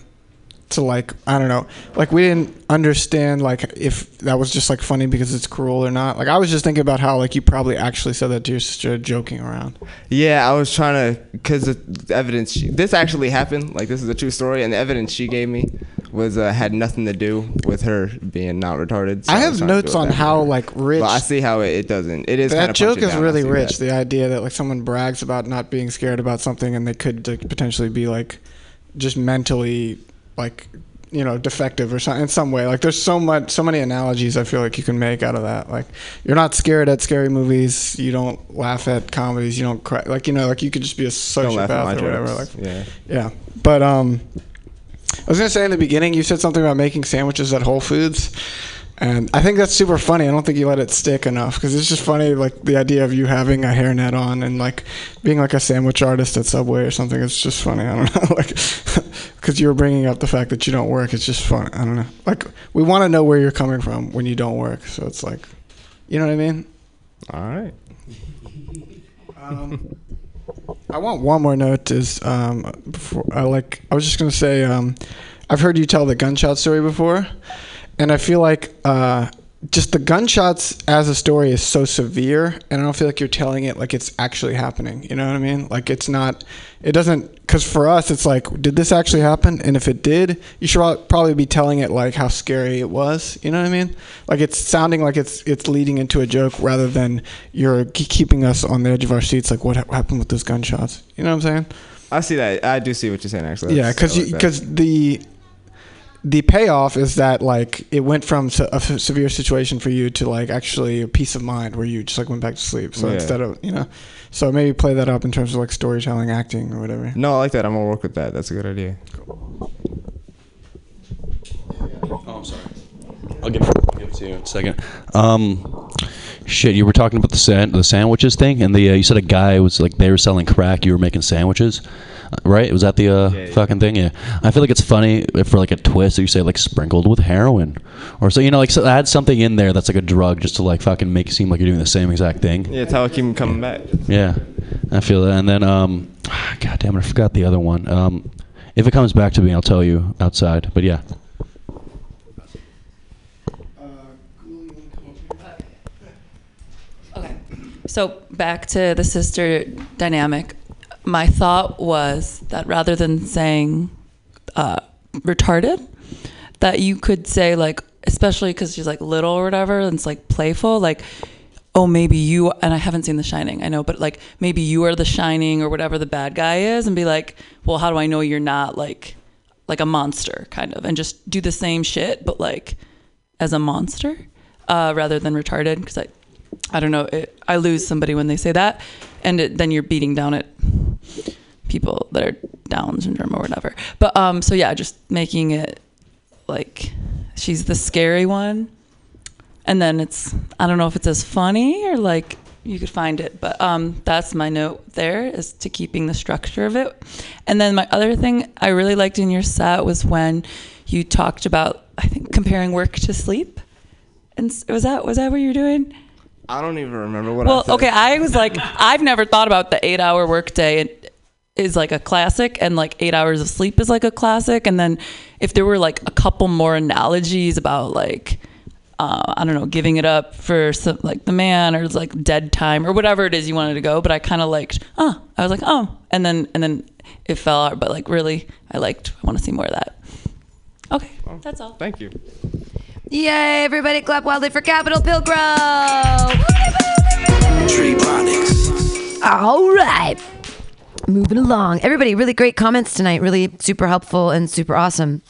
to like I don't know, like we didn't understand like if that was just like funny because it's cruel or not. Like I was just thinking about how like you probably actually said that to your sister joking around. Yeah, I was trying to because the evidence she, this actually happened. Like this is a true story, and the evidence she gave me was uh, had nothing to do with her being not retarded. so I have to notes on how like rich. But I see how it, it doesn't. It is that joke is down, really rich. that. The idea that like someone brags about not being scared about something and they could like, potentially be like just mentally like you know defective or something in some way. Like there's so much, so many analogies I feel like you can make out of that. Like you're not scared at scary movies. You don't laugh at comedies. You don't cry. Like you know, like you could just be a Don't laugh at my sociopath or whatever. Like yeah. yeah, but um, I was gonna say in the beginning you said something about making sandwiches at Whole Foods, and I think that's super funny. I don't think you let it stick enough because it's just funny, like the idea of you having a hairnet on and like being like a sandwich artist at Subway or something. It's just funny. I don't know, like because you were bringing up the fact that you don't work. It's just fun. I don't know. Like we want to know where you're coming from when you don't work. So it's like, you know what I mean? All right. Um, I want one more note. Is um, before I like I was just gonna say um, I've heard you tell the gunshot story before, and I feel like uh, just the gunshots as a story is so severe, and I don't feel like you're telling it like it's actually happening. You know what I mean? Like it's not. It doesn't. Because for us, it's like, did this actually happen? And if it did, you should probably be telling it like how scary it was. You know what I mean? Like it's sounding like it's it's leading into a joke rather than you're keeping us on the edge of our seats. Like what happened with those gunshots? You know what I'm saying? I see that. I do see what you're saying. Actually. Yeah, That's- because like because the the payoff is that like it went from se- a f- severe situation for you to like actually a peace of mind where you just like went back to sleep. So Yeah. instead of you know, so maybe play that up in terms of like storytelling, acting, or whatever. No, I like that. I'm gonna work with that. That's a good idea. Oh, I'm sorry. I'll give, I'll give it to you in a second. Um, shit, you were talking about the san- the sandwiches thing, and the uh, you said a guy was like they were selling crack, you were making sandwiches, right? Was that the uh, fucking thing? Yeah. I feel like it's funny if for like a twist that you say like sprinkled with heroin, or so you know like so add something in there that's like a drug just to like fucking make it seem like you're doing the same exact thing. Yeah, it's how I keep him coming back. Yeah, I feel that. And then, um, God damn it, I forgot the other one. Um, if it comes back to me, I'll tell you outside. But yeah. Okay. So back to the sister dynamic. My thought was that rather than saying uh, retarded, that you could say like, especially because she's like little or whatever, and it's like playful, like, oh maybe you and I haven't seen The Shining, I know, but like maybe you are the Shining or whatever the bad guy is, and be like, well, how do I know you're not like like a monster kind of, and just do the same shit but like as a monster uh, rather than retarded because I I don't know. It, I lose somebody when they say that, and it, then you're beating down at people that are Down syndrome or whatever. But um, so yeah, just making it like she's the scary one, and then it's I don't know if it's as funny or like you could find it, but um, that's my note there is to keeping the structure of it. And then my other thing I really liked in your set was when you talked about I think comparing work to sleep. And was that was that what you were doing? I don't even remember what I Well, said. okay, I was like, I've never thought about the eight hour workday It is like a classic, and like eight hours of sleep is like a classic. And then if there were like a couple more analogies about like, uh, I don't know, giving it up for some, like the man or like dead time or whatever it is you wanted to go. But I kind of liked, oh, I was like, oh, and then and then it fell out. But like really, I liked. I want to see more of that. Okay, that's all. Thank you. Yay, everybody clap wildly for Capital Pilgrim. Tree All right. Moving along. Everybody, really great comments tonight. Really super helpful and super awesome.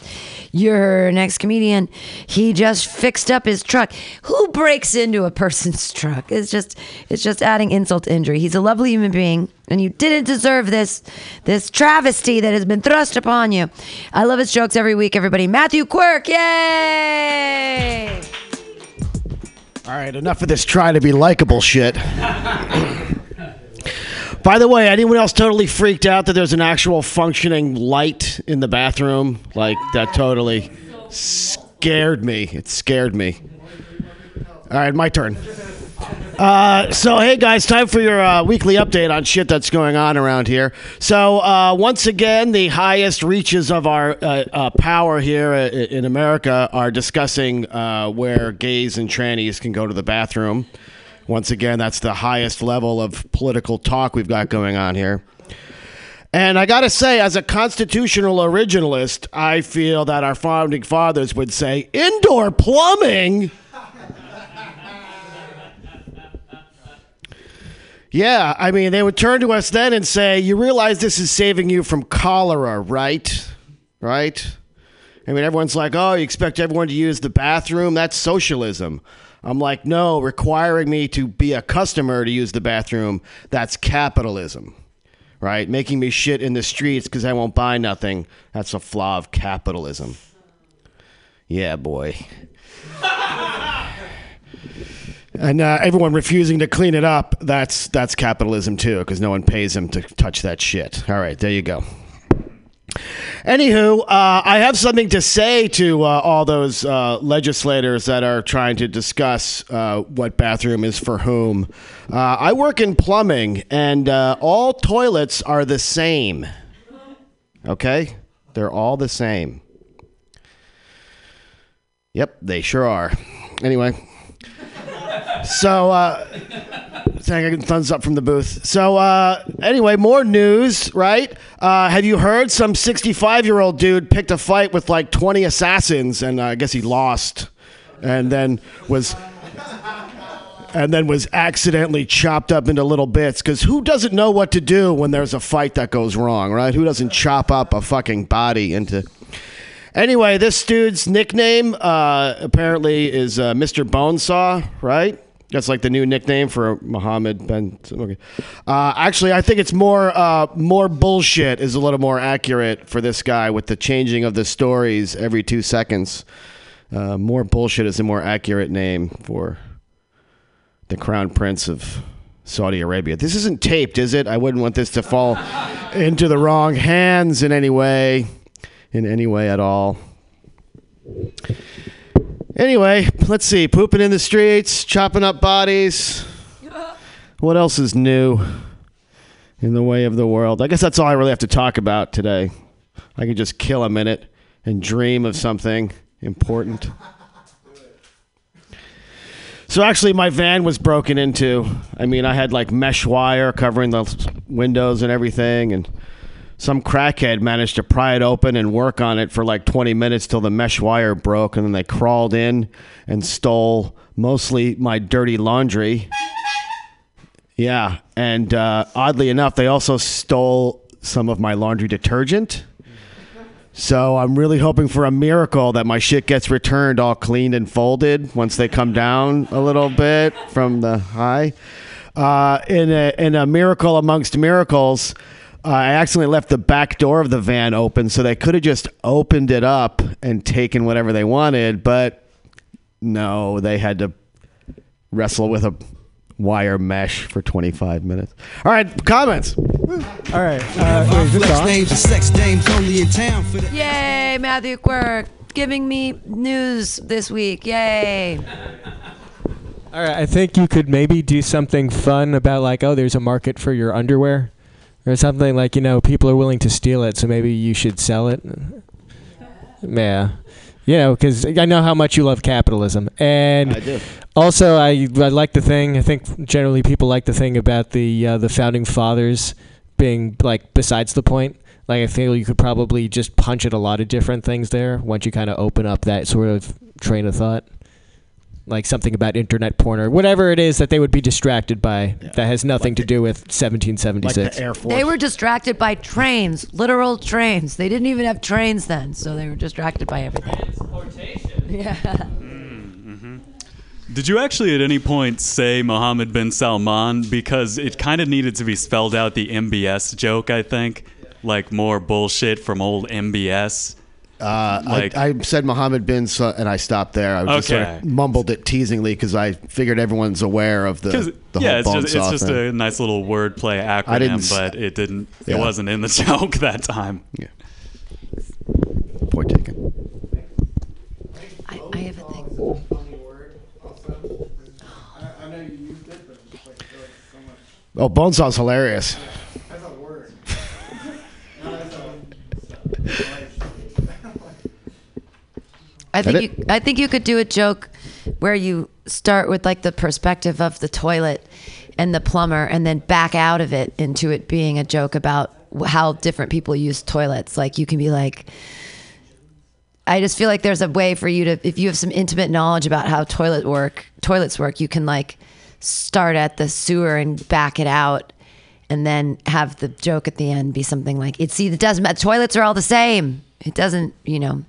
Your next comedian, he just fixed up his truck. Who breaks into a person's truck? It's just it's just adding insult to injury. He's a lovely human being, and you didn't deserve this this travesty that has been thrust upon you. I love his jokes every week, everybody. Matthew Quirk, yay! All right, enough of this try to be likable shit. By the way, anyone else totally freaked out that there's an actual functioning light in the bathroom? Like that totally scared me. It scared me. All right, my turn. Uh, so, hey guys, time for your uh, weekly update on shit that's going on around here. So, uh, once again, the highest reaches of our uh, uh, power here in America are discussing uh, where gays and trannies can go to the bathroom. Once again, that's the highest level of political talk we've got going on here. And I got to say, as a constitutional originalist, I feel that our founding fathers would say indoor plumbing. Yeah, I mean, they would turn to us then and say, You realize this is saving you from cholera, right? Right? I mean, everyone's like, Oh, you expect everyone to use the bathroom? That's socialism. I'm like, No, requiring me to be a customer to use the bathroom, that's capitalism. Right? Making me shit in the streets because I won't buy nothing, that's a flaw of capitalism. Yeah, boy. And uh, everyone refusing to clean it up, that's that's capitalism too, because no one pays them to touch that shit. All right, there you go. Anywho, uh, I have something to say to uh, all those uh, legislators that are trying to discuss uh, what bathroom is for whom. Uh, I work in plumbing, and uh, all toilets are the same. Okay? They're all the same. Yep, they sure are. Anyway. So, uh, thumbs up from the booth. So, uh, anyway, more news, right? Uh, have you heard some 65 year old dude picked a fight with like 20 assassins, and uh, I guess he lost, and then was. And then was accidentally chopped up into little bits. Because who doesn't know what to do when there's a fight that goes wrong, right? Who doesn't chop up a fucking body into. Anyway, this dude's nickname uh, apparently is uh, Mr. Bonesaw, right? That's like the new nickname for Mohammed bin. Okay. Uh, actually, I think it's more uh, more bullshit is a little more accurate for this guy with the changing of the stories every two seconds. Uh, more bullshit is a more accurate name for the crown prince of Saudi Arabia. This isn't taped, is it? I wouldn't want this to fall into the wrong hands in any way, in any way at all. Anyway, let's see. Pooping in the streets, chopping up bodies. What else is new in the way of the world? I guess that's all I really have to talk about today. I can just kill a minute and dream of something important. So actually, my van was broken into. I mean, I had like mesh wire covering the windows and everything, and some crackhead managed to pry it open and work on it for like 20 minutes till the mesh wire broke, and then they crawled in and stole mostly my dirty laundry. Yeah, and uh, oddly enough, they also stole some of my laundry detergent. So I'm really hoping for a miracle that my shit gets returned all cleaned and folded once they come down a little bit from the high. Uh, in a in a miracle amongst miracles, uh, I accidentally left the back door of the van open, so they could have just opened it up and taken whatever they wanted. But no, they had to wrestle with a wire mesh for 25 minutes. All right, comments. All right. Uh, wait, is this Flex on? names and sex dames only in town for the. Yay, Matthew Quirk, giving me news this week. Yay. All right, I think you could maybe do something fun about like, oh, there's a market for your underwear, or something like you know people are willing to steal it, so maybe you should sell it. Yeah, you know, because I know how much you love capitalism, and I do. also I I like the thing. I think generally people like the thing about the uh, the founding fathers being like besides the point. Like I feel you could probably just punch at a lot of different things there once you kind of open up that sort of train of thought. Like something about internet porn or whatever it is that they would be distracted by that has nothing to do with 1776. They were distracted by trains, literal trains. They didn't even have trains then, so they were distracted by everything. Yeah. Hmm, mm-hmm. Did you actually at any point say Mohammed bin Salman because it kind of needed to be spelled out the MBS joke? I think, like more bullshit from old MBS. Uh, Like- I, I said Mohammed bin, Sa- and I stopped there. I was just sort of mumbled it teasingly because I figured everyone's aware of the, 'Cause- the yeah, whole it's bone just, it's just thing. a nice little wordplay acronym, I didn't but it didn't. Yeah. It wasn't in the joke that time. Yeah. Point taken. I, I have a thing. I know you used it, but it's just like so much. Oh, Bonesaw's hilarious. I think you, I think you could do a joke where you start with like the perspective of the toilet and the plumber, and then back out of it into it being a joke about how different people use toilets. Like you can be like, I just feel like there's a way for you to, if you have some intimate knowledge about how toilet work, toilets work, you can like start at the sewer and back it out, and then have the joke at the end be something like, "It's see, it doesn't matter. Toilets are all the same. It doesn't, you know."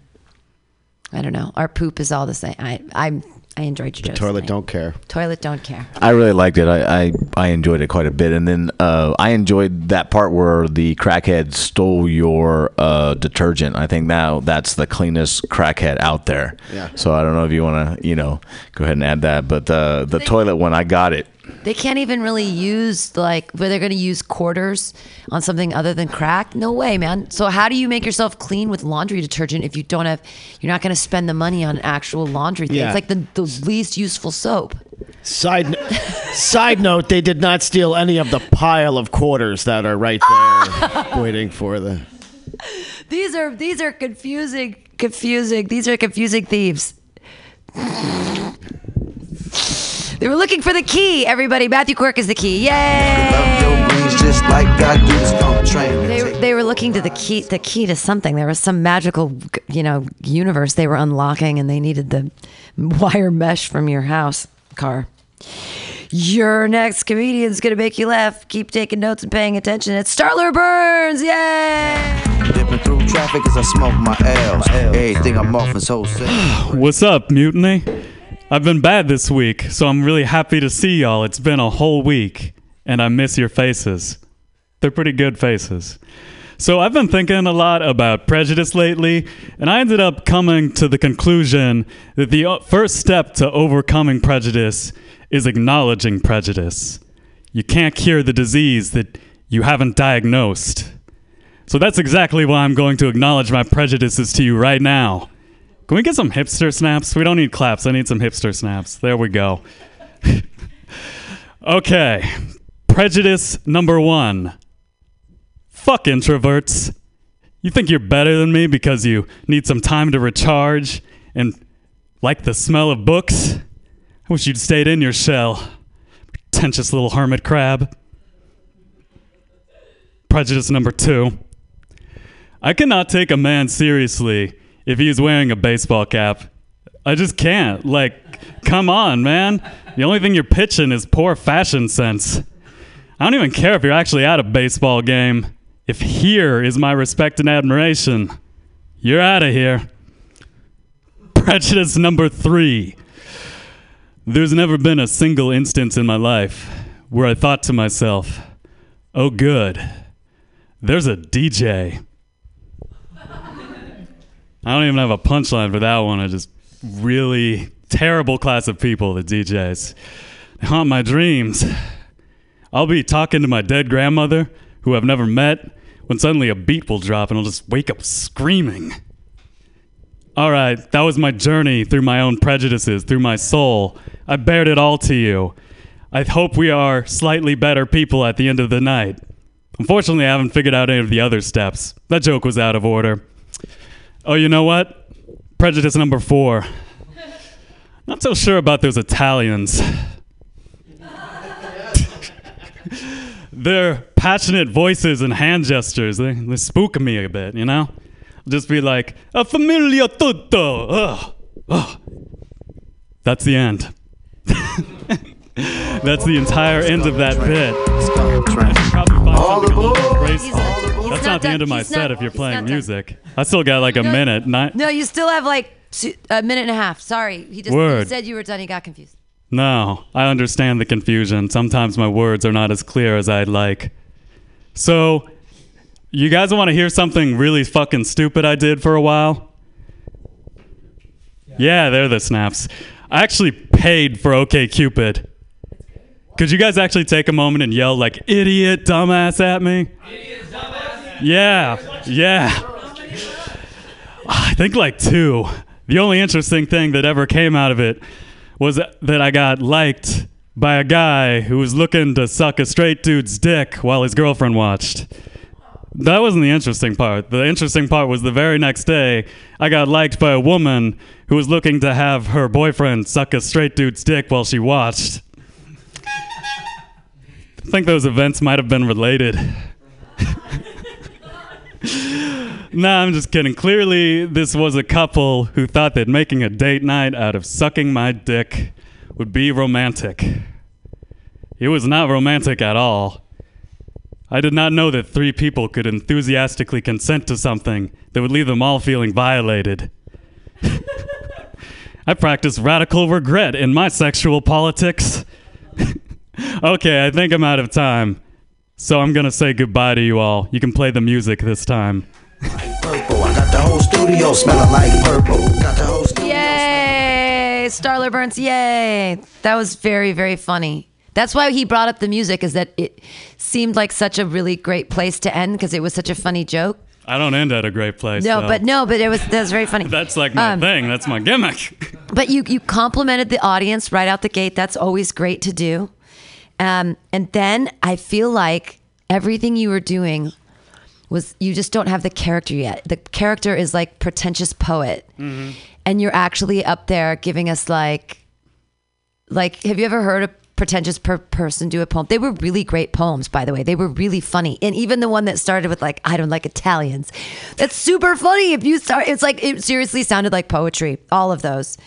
I don't know. Our poop is all the same. I I I enjoyed your. Toilet tonight. don't care. Toilet don't care. I really liked it. I, I, I enjoyed it quite a bit, and then uh, I enjoyed that part where the crackhead stole your uh, detergent. I think now that's the cleanest crackhead out there. Yeah. So I don't know if you want to, you know, go ahead and add that. But uh, the toilet one, I got it. They can't even really use like where they're going to use quarters on something other than crack. No way, man. So how do you make yourself clean with laundry detergent if you don't have? You're not going to spend the money on actual laundry things. Yeah. It's like the, the least useful soap. Side side note: They did not steal any of the pile of quarters that are right there, waiting for the. These are these are confusing, confusing. These are confusing thieves. They were looking for the key. Everybody, Matthew Quirk is the key. Yay! Greens just like I do the skunk train. They, they were looking to the key, the key to something. There was some magical, you know, universe they were unlocking, and they needed the wire mesh from your house car. Your next comedian's gonna make you laugh. Keep taking notes and paying attention. It's Starler Burns. Yay! Dipping through traffic as I smoke my L's. Everything I'm off is wholesale. What's up, Mutiny? I've been bad this week, so I'm really happy to see y'all. It's been a whole week, and I miss your faces. They're pretty good faces. So I've been thinking a lot about prejudice lately, and I ended up coming to the conclusion that the uh, first step to overcoming prejudice is acknowledging prejudice. You can't cure the disease that you haven't diagnosed. So that's exactly why I'm going to acknowledge my prejudices to you right now. Can we get some hipster snaps? We don't need claps. I need some hipster snaps. There we go. okay. Prejudice number one. Fuck introverts. You think you're better than me because you need some time to recharge and like the smell of books? I wish you'd stayed in your shell. Pretentious little hermit crab. Prejudice number two. I cannot take a man seriously if he's wearing a baseball cap. I just can't. Like, come on, man. The only thing you're pitching is poor fashion sense. I don't even care if you're actually at a baseball game. If here is my respect and admiration, you're out of here. Prejudice number three. There's never been a single instance in my life where I thought to myself, oh, good, there's a DJ. I don't even have a punchline for that one. I just really terrible class of people, the DJs. They haunt my dreams. I'll be talking to my dead grandmother, who I've never met, when suddenly a beat will drop and I'll just wake up screaming. All right, that was my journey through my own prejudices, through my soul. I bared it all to you. I hope we are slightly better people at the end of the night. Unfortunately, I haven't figured out any of the other steps. That joke was out of order. Oh, you know what? Prejudice number four. Not so sure about those Italians. Their passionate voices and hand gestures, they, they spook me a bit, you know? Just be like, a familia tutto. Ugh. Ugh. That's the end. That's the entire end of that bit. All the That's not, the end of my he's set not- if you're playing music. I still got like a No. minute. Not, No, you still have like two, a minute and a half. Sorry, he just he Word. said you were done. He got confused. No, I understand the confusion. Sometimes my words are not as clear as I'd like. So, you guys want to hear something really fucking stupid I did for a while? Yeah, they're the snaps. I actually paid for OK Cupid. Could you guys actually take a moment and yell like idiot, dumbass at me? Yeah, yeah. I think like two. The only interesting thing that ever came out of it was that I got liked by a guy who was looking to suck a straight dude's dick while his girlfriend watched. That wasn't the interesting part. The interesting part was the very next day, I got liked by a woman who was looking to have her boyfriend suck a straight dude's dick while she watched. I think those events might have been related. nah, I'm just kidding. Clearly, this was a couple who thought that making a date night out of sucking my dick would be romantic. It was not romantic at all. I did not know that three people could enthusiastically consent to something that would leave them all feeling violated. I practice radical regret in my sexual politics. okay, I think I'm out of time. So I'm gonna say goodbye to you all. You can play the music this time. Purple. I got the whole studio smelling like purple. Got the whole studio. Yay, Starler Burns! Yay, that was very very funny. That's why he brought up the music, is that it seemed like such a really great place to end because it was such a funny joke. I don't end at a great place. No, though. but no, but it was that was very funny. That's like my Um, thing. That's my gimmick. But you you complimented the audience right out the gate. That's always great to do. Um, and then I feel like everything you were doing was you just don't have the character yet. The character is like pretentious poet, and you're actually up there giving us like, like, have you ever heard a pretentious per- person do a poem? They were really great poems, by the way. They were really funny, and even the one that started with like, "I don't like Italians," that's super funny. If you start, it's like it seriously sounded like poetry. All of those.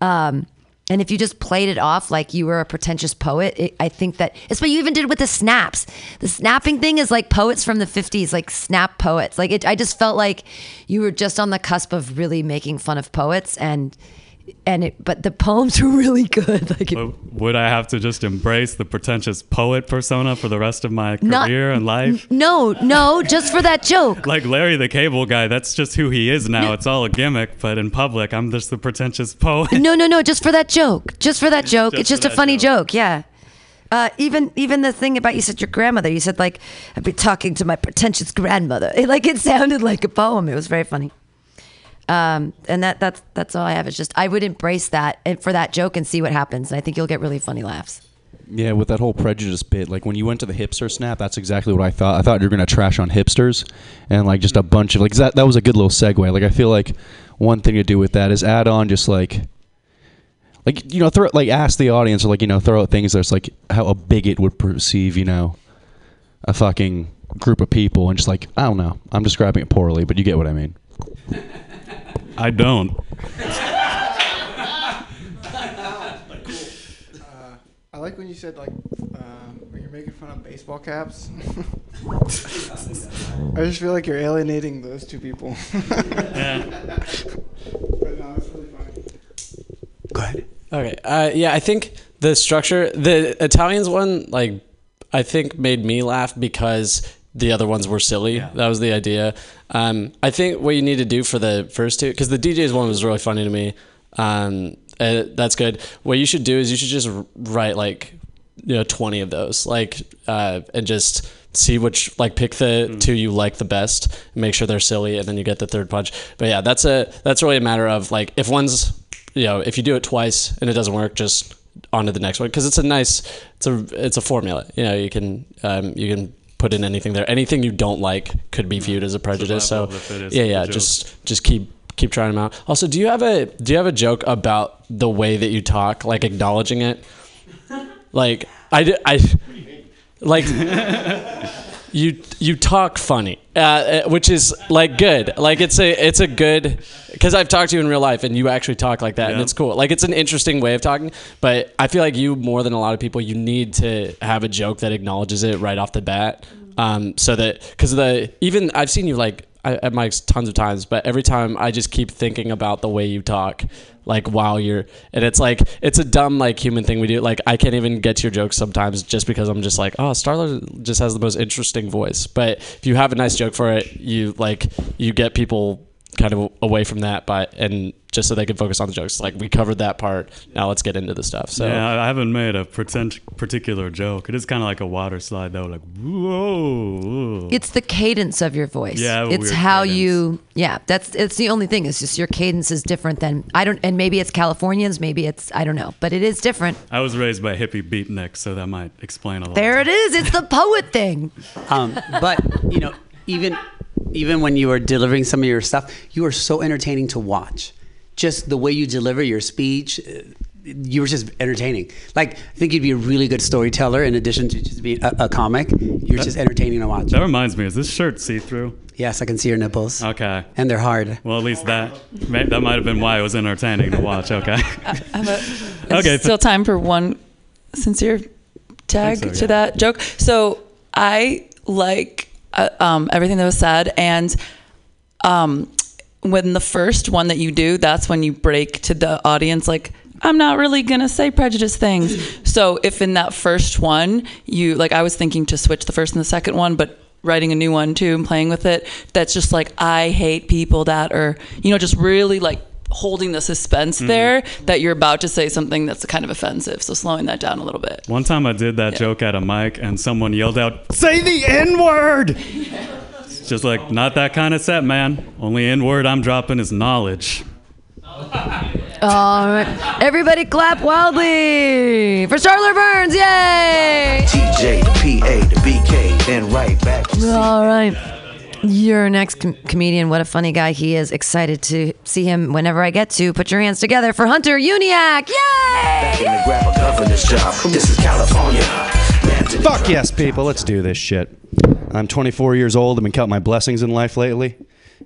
Um, and if you just played it off like you were a pretentious poet, it, I think that it's what you even did with the snaps. The snapping thing is like poets from the 50s, like snap poets. Like it, I just felt like you were just on the cusp of really making fun of poets and and it, but the poems were really good. Like it, would I have to just embrace the pretentious poet persona for the rest of my Not- career and life? no, no, just for that joke. Like Larry the Cable Guy, that's just who he is now. It's all a gimmick, but in public, I'm just the pretentious poet. No, no, no, just for that joke. Just for that joke. Just it's just a funny joke. Yeah. Uh, even even the thing about you said your grandmother. You said like I'd be talking to my pretentious grandmother. It, like it sounded like a poem. It was very funny. Um, and that that's that's all I have. It's just I would embrace that and for that joke and see what happens. And I think you'll get really funny laughs. Yeah, with that whole prejudice bit, like when you went to the hipster snap, that's exactly what I thought. I thought you were gonna trash on hipsters, and like just a bunch of like that. That was a good little segue. Like I feel like one thing to do with that is add on just like, like you know, throw like ask the audience or like you know throw out things that's like how a bigot would perceive you know, a fucking group of people and just like I don't know. I'm describing it poorly, but you get what I mean. I don't. I like when you said like uh, when you're making fun of baseball caps. I just feel like you're alienating those two people. But no, it's really funny. Go ahead. Okay. Uh, yeah, I think the structure, the Italians one, like, I think made me laugh because the other ones were silly. That was the idea. Um, I think what you need to do for the first two, because the DJ's one was really funny to me. Um, uh, that's good. What you should do is you should just write like, you know, 20 of those, like, uh, and just see which, like, pick the two you like the best, make sure they're silly, and then you get the third punch. But yeah, that's a, that's really a matter of like, if one's, you know, if you do it twice and it doesn't work, just on to the next one because it's a nice, it's a, it's a formula. You know, you can, um, you can put in anything there. Anything you don't like could be viewed as a prejudice. So of the fittest yeah, yeah, just just keep keep trying them out. Also, do you have a do you have a joke about the way that you talk, like acknowledging it? Like I I like you you talk funny, uh, uh, which is like good. Like it's a it's a good because I've talked to you in real life and you actually talk like that, and it's cool. Like it's an interesting way of talking. But I feel like you more than a lot of people, you need to have a joke that acknowledges it right off the bat. Um, so that because the even I've seen you like I, at mics tons of times, but every time I just keep thinking about the way you talk, like while you're, and it's like it's a dumb like human thing we do. Like I can't even get to your jokes sometimes just because I'm just like, oh, Starler just has the most interesting voice. But if you have a nice joke for it, you like you get people kind of away from that, but and just so they can focus on the jokes. Like we covered that part. Now let's get into the stuff. So yeah, I I haven't made a pretend, particular joke. It is kind of like a water slide, though. Like, whoa. It's the cadence of your voice. Yeah, I have a it's how cadence. you. Yeah, that's it's the only thing. It's just your cadence is different than I don't. And maybe it's Californians. Maybe it's I don't know. But it is different. I was raised by hippie beatniks, so that might explain a lot. There it is. It's the poet thing. Um, but you know, even even when you were delivering some of your stuff, you were so entertaining to watch. Just the way you deliver your speech, uh, you were just entertaining. Like I think you'd be a really good storyteller in addition to just being a, a comic. You're just entertaining to watch. That reminds me, is this shirt see through? Yes, I can see your nipples. Okay. And they're hard. Well, at least that that might have been why it was entertaining to watch. Okay. It's Okay, still time for one sincere tag so, yeah. to that joke. So I like uh, um, everything that was said, and um, when the first one that you do, that's when you break to the audience like. I'm not really gonna say prejudice things. So if in that first one you like, I was thinking to switch the first and the second one, but writing a new one too and playing with it. That's just like I hate people that are you know just really like holding the suspense Mhm. there that you're about to say something that's kind of offensive. So slowing that down a little bit. One time I did that joke at a mic, and someone yelled out, "Say the N word!" It's just like not that kind of set, man. Only N word I'm dropping is knowledge. All right, everybody, clap wildly for Starler Burns! Yay! TJ, the PA, the BK, then right back. All right. Your next com- comedian, what a funny guy he is. Excited to see him whenever I get to. Put your hands together for Hunter Uniac. Yay! In the grab a governor's job. This is California. Fuck yes, people. Let's do this shit. I'm 24 years old. I've been counting my blessings in life lately.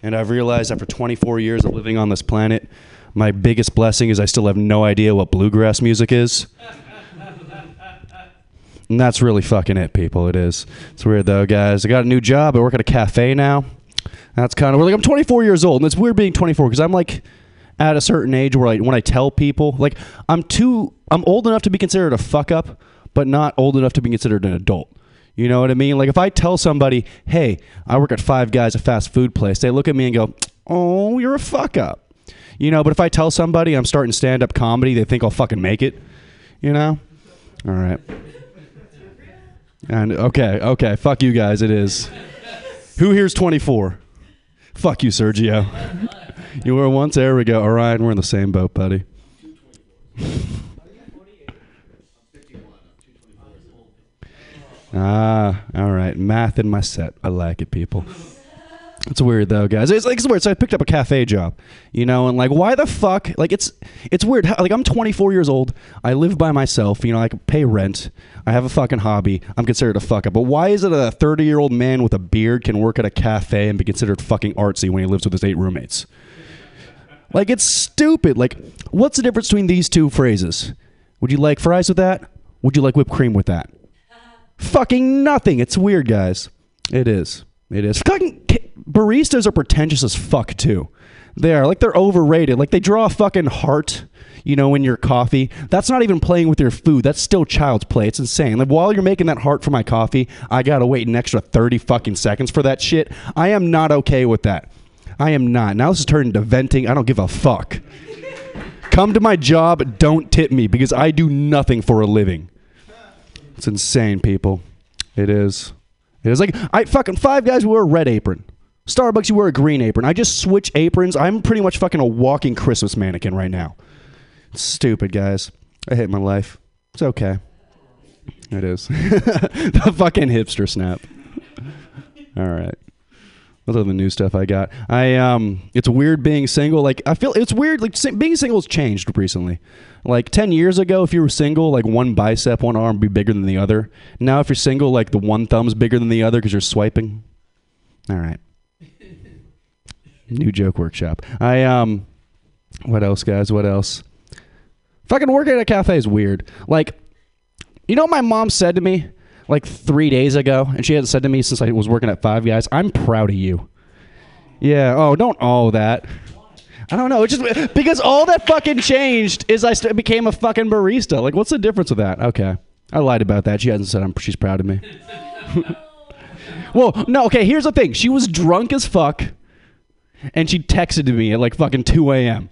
And I've realized after 24 years of living on this planet, my biggest blessing is I still have no idea what bluegrass music is. And that's really fucking it, people. It is. It's weird though, guys. I got a new job. I work at a cafe now. That's kind of weird. Like I'm 24 years old, and it's weird being 24 because I'm like at a certain age where like when I tell people, like I'm too, I'm old enough to be considered a fuck up, but not old enough to be considered an adult. You know what I mean? Like if I tell somebody, "Hey, I work at Five Guys, a fast food place," they look at me and go, "Oh, you're a fuck up." You know, but if I tell somebody I'm starting stand up comedy, they think I'll fucking make it. You know? All right. And okay, okay, fuck you guys. It is. Who here's 24? Fuck you, Sergio. You were once. There we go. Orion, we're in the same boat, buddy. Ah, all right. Math in my set. I like it, people. It's weird though, guys. It's like it's weird. So I picked up a cafe job, you know, and like, why the fuck? Like, it's it's weird. Like, I'm 24 years old. I live by myself. You know, I can pay rent. I have a fucking hobby. I'm considered a fuck up. But why is it a 30 year old man with a beard can work at a cafe and be considered fucking artsy when he lives with his eight roommates? Like, it's stupid. Like, what's the difference between these two phrases? Would you like fries with that? Would you like whipped cream with that? Fucking nothing. It's weird, guys. It is. It is. Fucking baristas are pretentious as fuck too. They are like they're overrated. Like they draw a fucking heart, you know, in your coffee. That's not even playing with your food. That's still child's play. It's insane. Like while you're making that heart for my coffee, I gotta wait an extra thirty fucking seconds for that shit. I am not okay with that. I am not. Now this is turned into venting. I don't give a fuck. Come to my job. Don't tip me because I do nothing for a living. It's insane, people. It is. It is like I fucking five guys wear a red apron. Starbucks, you wear a green apron. I just switch aprons. I'm pretty much fucking a walking Christmas mannequin right now. It's stupid, guys. I hate my life. It's okay. It is. the fucking hipster snap. All right. Those are the new stuff I got. I um, it's weird being single. Like I feel it's weird. Like being single has changed recently. Like ten years ago, if you were single, like one bicep, one arm would be bigger than the other. Now, if you're single, like the one thumb's bigger than the other because you're swiping. All right. New joke workshop. I um, what else, guys? What else? Fucking working at a cafe is weird. Like, you know what my mom said to me like three days ago, and she hadn't said to me since I was working at Five Guys. I'm proud of you. Yeah. Oh, don't all that. I don't know. It's just because all that fucking changed is I st- became a fucking barista. Like, what's the difference with that? Okay, I lied about that. She hasn't said I'm, she's proud of me. well, no. Okay, here's the thing. She was drunk as fuck, and she texted me at like fucking 2 a.m.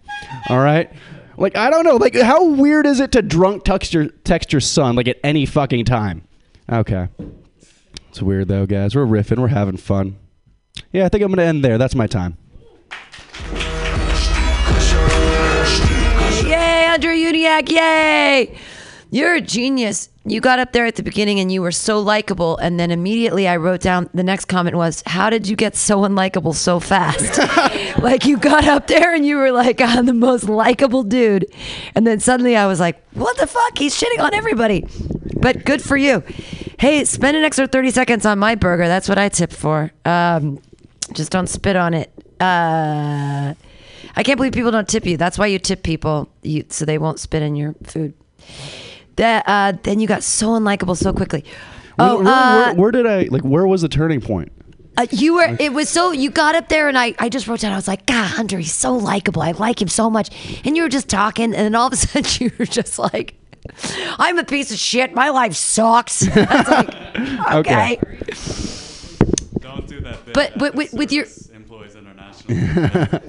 All right. Like I don't know. Like how weird is it to drunk text your text your son like at any fucking time? Okay. It's weird though, guys. We're riffing. We're having fun. Yeah, I think I'm gonna end there. That's my time. Yay, Andrew Uniac, yay! You're a genius. You got up there at the beginning and you were so likable, and then immediately I wrote down the next comment was, How did you get so unlikable so fast? like you got up there and you were like, I'm the most likable dude. And then suddenly I was like, What the fuck? He's shitting on everybody. But good for you. Hey, spend an extra 30 seconds on my burger. That's what I tip for. Um, just don't spit on it. Uh, I can't believe people don't tip you. That's why you tip people, you, so they won't spit in your food. That uh, then you got so unlikable so quickly. Oh, where, where, uh, where, where did I like? Where was the turning point? uh, you were. It was so. You got up there, and I. I just wrote down. I was like, God, Hunter, he's so likable. I like him so much. And you were just talking, and then all of a sudden, you were just like, I'm a piece of shit. My life sucks. I was like, okay. Don't do that. Bit But but with, with your Employees International.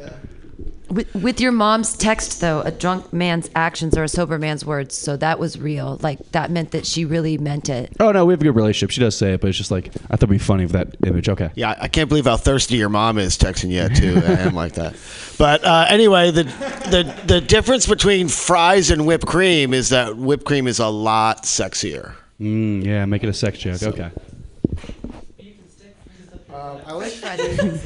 With, with your mom's text though, a drunk man's actions are a sober man's words. So that was real. Like that meant that she really meant it. Oh no, we have a good relationship. She does say it, but it's just like I thought it'd be funny with that image. Okay. Yeah, I can't believe how thirsty your mom is texting you too. I am like that. But uh, anyway, the the the difference between fries and whipped cream is that whipped cream is a lot sexier. Mm, yeah, make it a sex joke. Okay. I like I,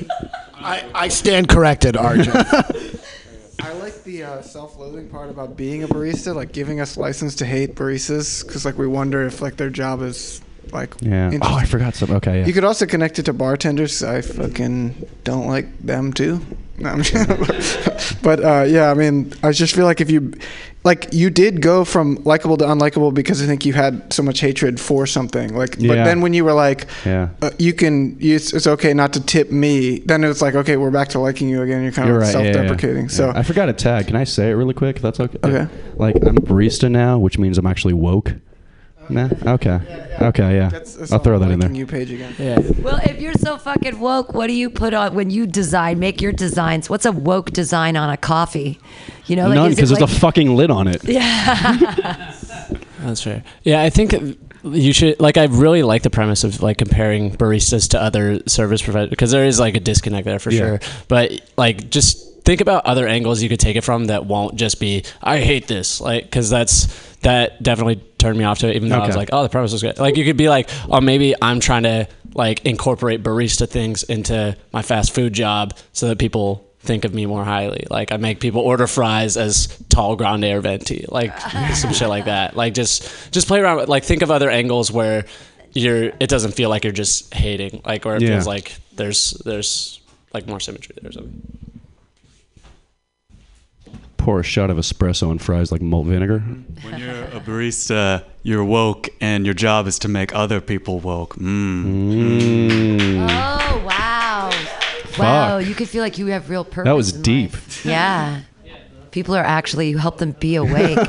I stand corrected, Arjun. I like the uh, self-loathing part about being a barista, like giving us license to hate baristas, because like we wonder if like their job is like Yeah. Oh. I forgot something. Okay. Yeah. You could also connect it to bartenders. I fucking don't like them too. No, I'm just- but uh, yeah, I mean, I just feel like if you, like, you did go from likable to unlikable because I think you had so much hatred for something. Like, but then when you were like, Yeah. uh, you can, you, it's, it's okay not to tip me. Then it's like, okay, we're back to liking you again. You're kind You're of right. yeah, yeah, yeah. self-deprecating. So Yeah. I forgot a tag. Can I say it really quick? That's okay. Okay. Like I'm a barista now, which means I'm actually woke. Nah. Okay. Okay. Yeah. That's- that's I'll throw that in there. liking you page again. Yeah. Well, if you're so fucking woke, what do you put on when you design? Make your designs. What's a woke design on a coffee? You know, like None is it because there's like, a fucking lid on it. Yeah. That's fair. Yeah, I think you should like. I really like the premise of like comparing baristas to other service providers because there is like a disconnect there for Yeah. sure. But like, just think about other angles you could take it from that won't just be I hate this like because that's that definitely turned me off to it. Even though I was like, oh, the premise was good. Like you could be like, oh, maybe I'm trying to like incorporate barista things into my fast food job so that people think of me more highly. Like I make people order fries as tall grande or venti, like some shit like that. Like just just play around with like think of other angles where you're it doesn't feel like you're just hating, like or it Yeah. feels like there's there's like more symmetry there or something. Pour a shot of espresso and fries like malt vinegar. When you're a barista, you're woke, and your job is to make other people woke. Mm. Mm. Oh wow! Wow, you could feel like you have real purpose. That was in deep. life. Yeah, people are actually you help them be awake.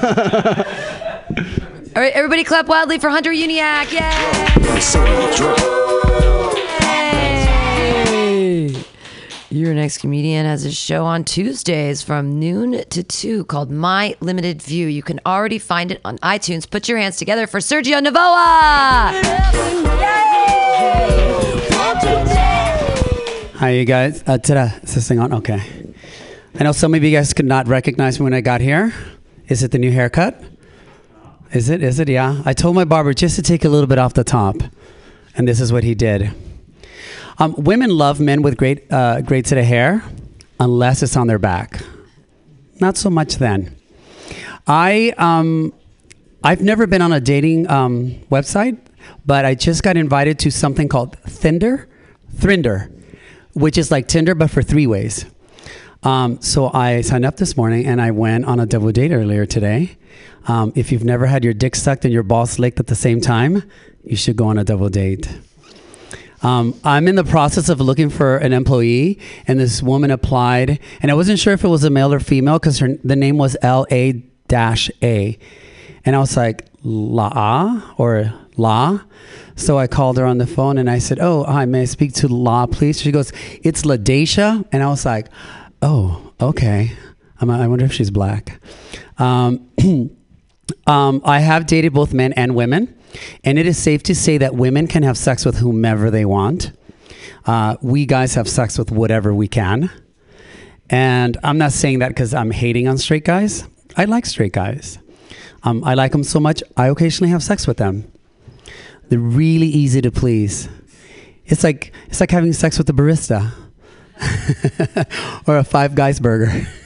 All right, everybody, clap wildly for Hunter Uniac! Yay! Your next comedian has a show on Tuesdays from noon to 2 called My Limited View. You can already find it on iTunes. Put your hands together for Sergio Navoa! Hi, you guys. Uh, ta-da. Is this thing on? Okay. I know some of you guys could not recognize me when I got here. Is it the new haircut? Is it? Is it? Yeah. I told my barber just to take a little bit off the top, and this is what he did. Um, women love men with great uh, great set of hair, unless it's on their back. Not so much then. I um, I've never been on a dating um, website, but I just got invited to something called Thinder, Thrinder, which is like Tinder but for three ways. Um, so I signed up this morning and I went on a double date earlier today. Um, if you've never had your dick sucked and your balls licked at the same time, you should go on a double date. Um, I'm in the process of looking for an employee, and this woman applied, and I wasn't sure if it was a male or female because her the name was L A dash A, and I was like La or La, so I called her on the phone and I said, "Oh, hi, may I speak to La, please?" She goes, "It's Ladesha," and I was like, "Oh, okay." I'm, I wonder if she's black. Um, um, I have dated both men and women, and it is safe to say that women can have sex with whomever they want. Uh, we guys have sex with whatever we can. And I'm not saying that because I'm hating on straight guys. I like straight guys. Um, I like them so much, I occasionally have sex with them. They're really easy to please. It's like it's like having sex with a barista or a Five Guys burger.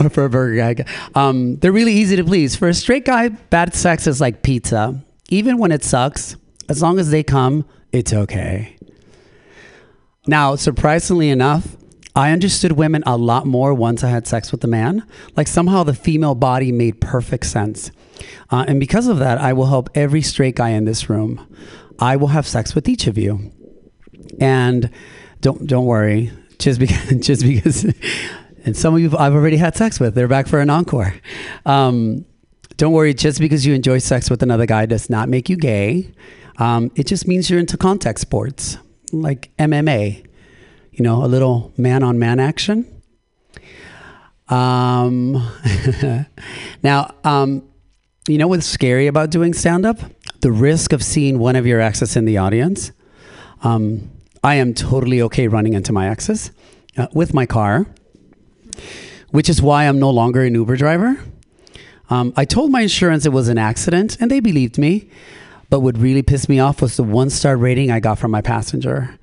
or for a burger guy. Um, they're really easy to please. For a straight guy, bad sex is like pizza. Even when it sucks, as long as they come, it's okay. Now, surprisingly enough, I understood women a lot more once I had sex with a man. Like somehow the female body made perfect sense. Uh, and because of that, I will help every straight guy in this room. I will have sex with each of you. And don't don't worry, just because just because and some of you I've already had sex with. They're back for an encore. Um, don't worry, just because you enjoy sex with another guy does not make you gay. Um, it just means you're into contact sports like MMA. You know, a little man on man action. Um, now, um, you know what's scary about doing stand up? The risk of seeing one of your exes in the audience. Um, I am totally okay running into my exes uh, with my car which is why I'm no longer an Uber driver. Um, I told my insurance it was an accident, and they believed me. But what really pissed me off was the one star rating I got from my passenger.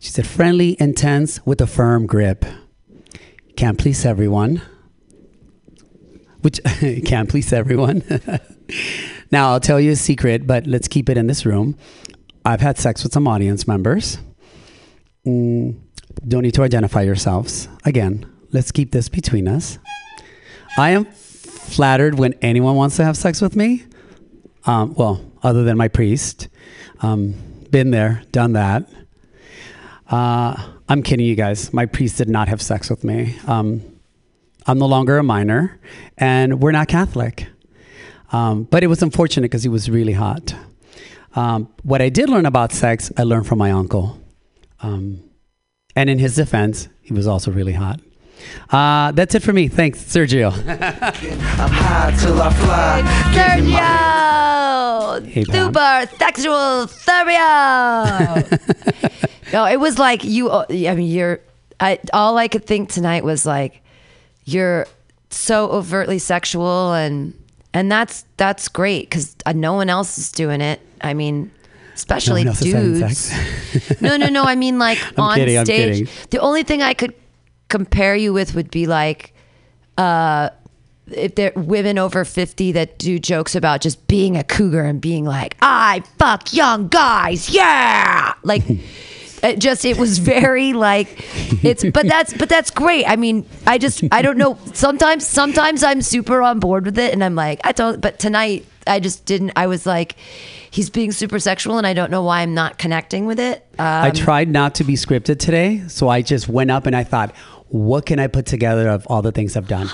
She said, friendly, intense, with a firm grip. Can't please everyone. Which can't please everyone. now, I'll tell you a secret, but let's keep it in this room. I've had sex with some audience members. Mm, don't need to identify yourselves. Again, let's keep this between us. I am flattered when anyone wants to have sex with me. Um, well, other than my priest. Um, been there, done that. Uh, I'm kidding you guys. My priest did not have sex with me. Um, I'm no longer a minor, and we're not Catholic. Um, but it was unfortunate because he was really hot. Um, what I did learn about sex, I learned from my uncle. Um, and in his defense, he was also really hot. Uh, that's it for me. Thanks, Sergio. I'm high till I fly. Sergio, Hey, super sexual Sergio. no, it was like you. I mean, you're. I all I could think tonight was like, you're so overtly sexual, and and that's that's great because uh, no one else is doing it. I mean, especially No one else is having dudes. no, no, no. I mean, like I'm on kidding, I'm stage. kidding. The only thing I could compare you with would be like, uh, if they're women over 50 that do jokes about just being a cougar and being like, I fuck young guys. Yeah. Like, it just, it was very like, it's, but that's, but that's great. I mean, I just, I don't know. Sometimes, sometimes I'm super on board with it and I'm like, I don't, but tonight I just didn't, I was like, he's being super sexual and I don't know why I'm not connecting with it. Um, I tried not to be scripted today, so I just went up and I thought, what can I put together of all the things I've done?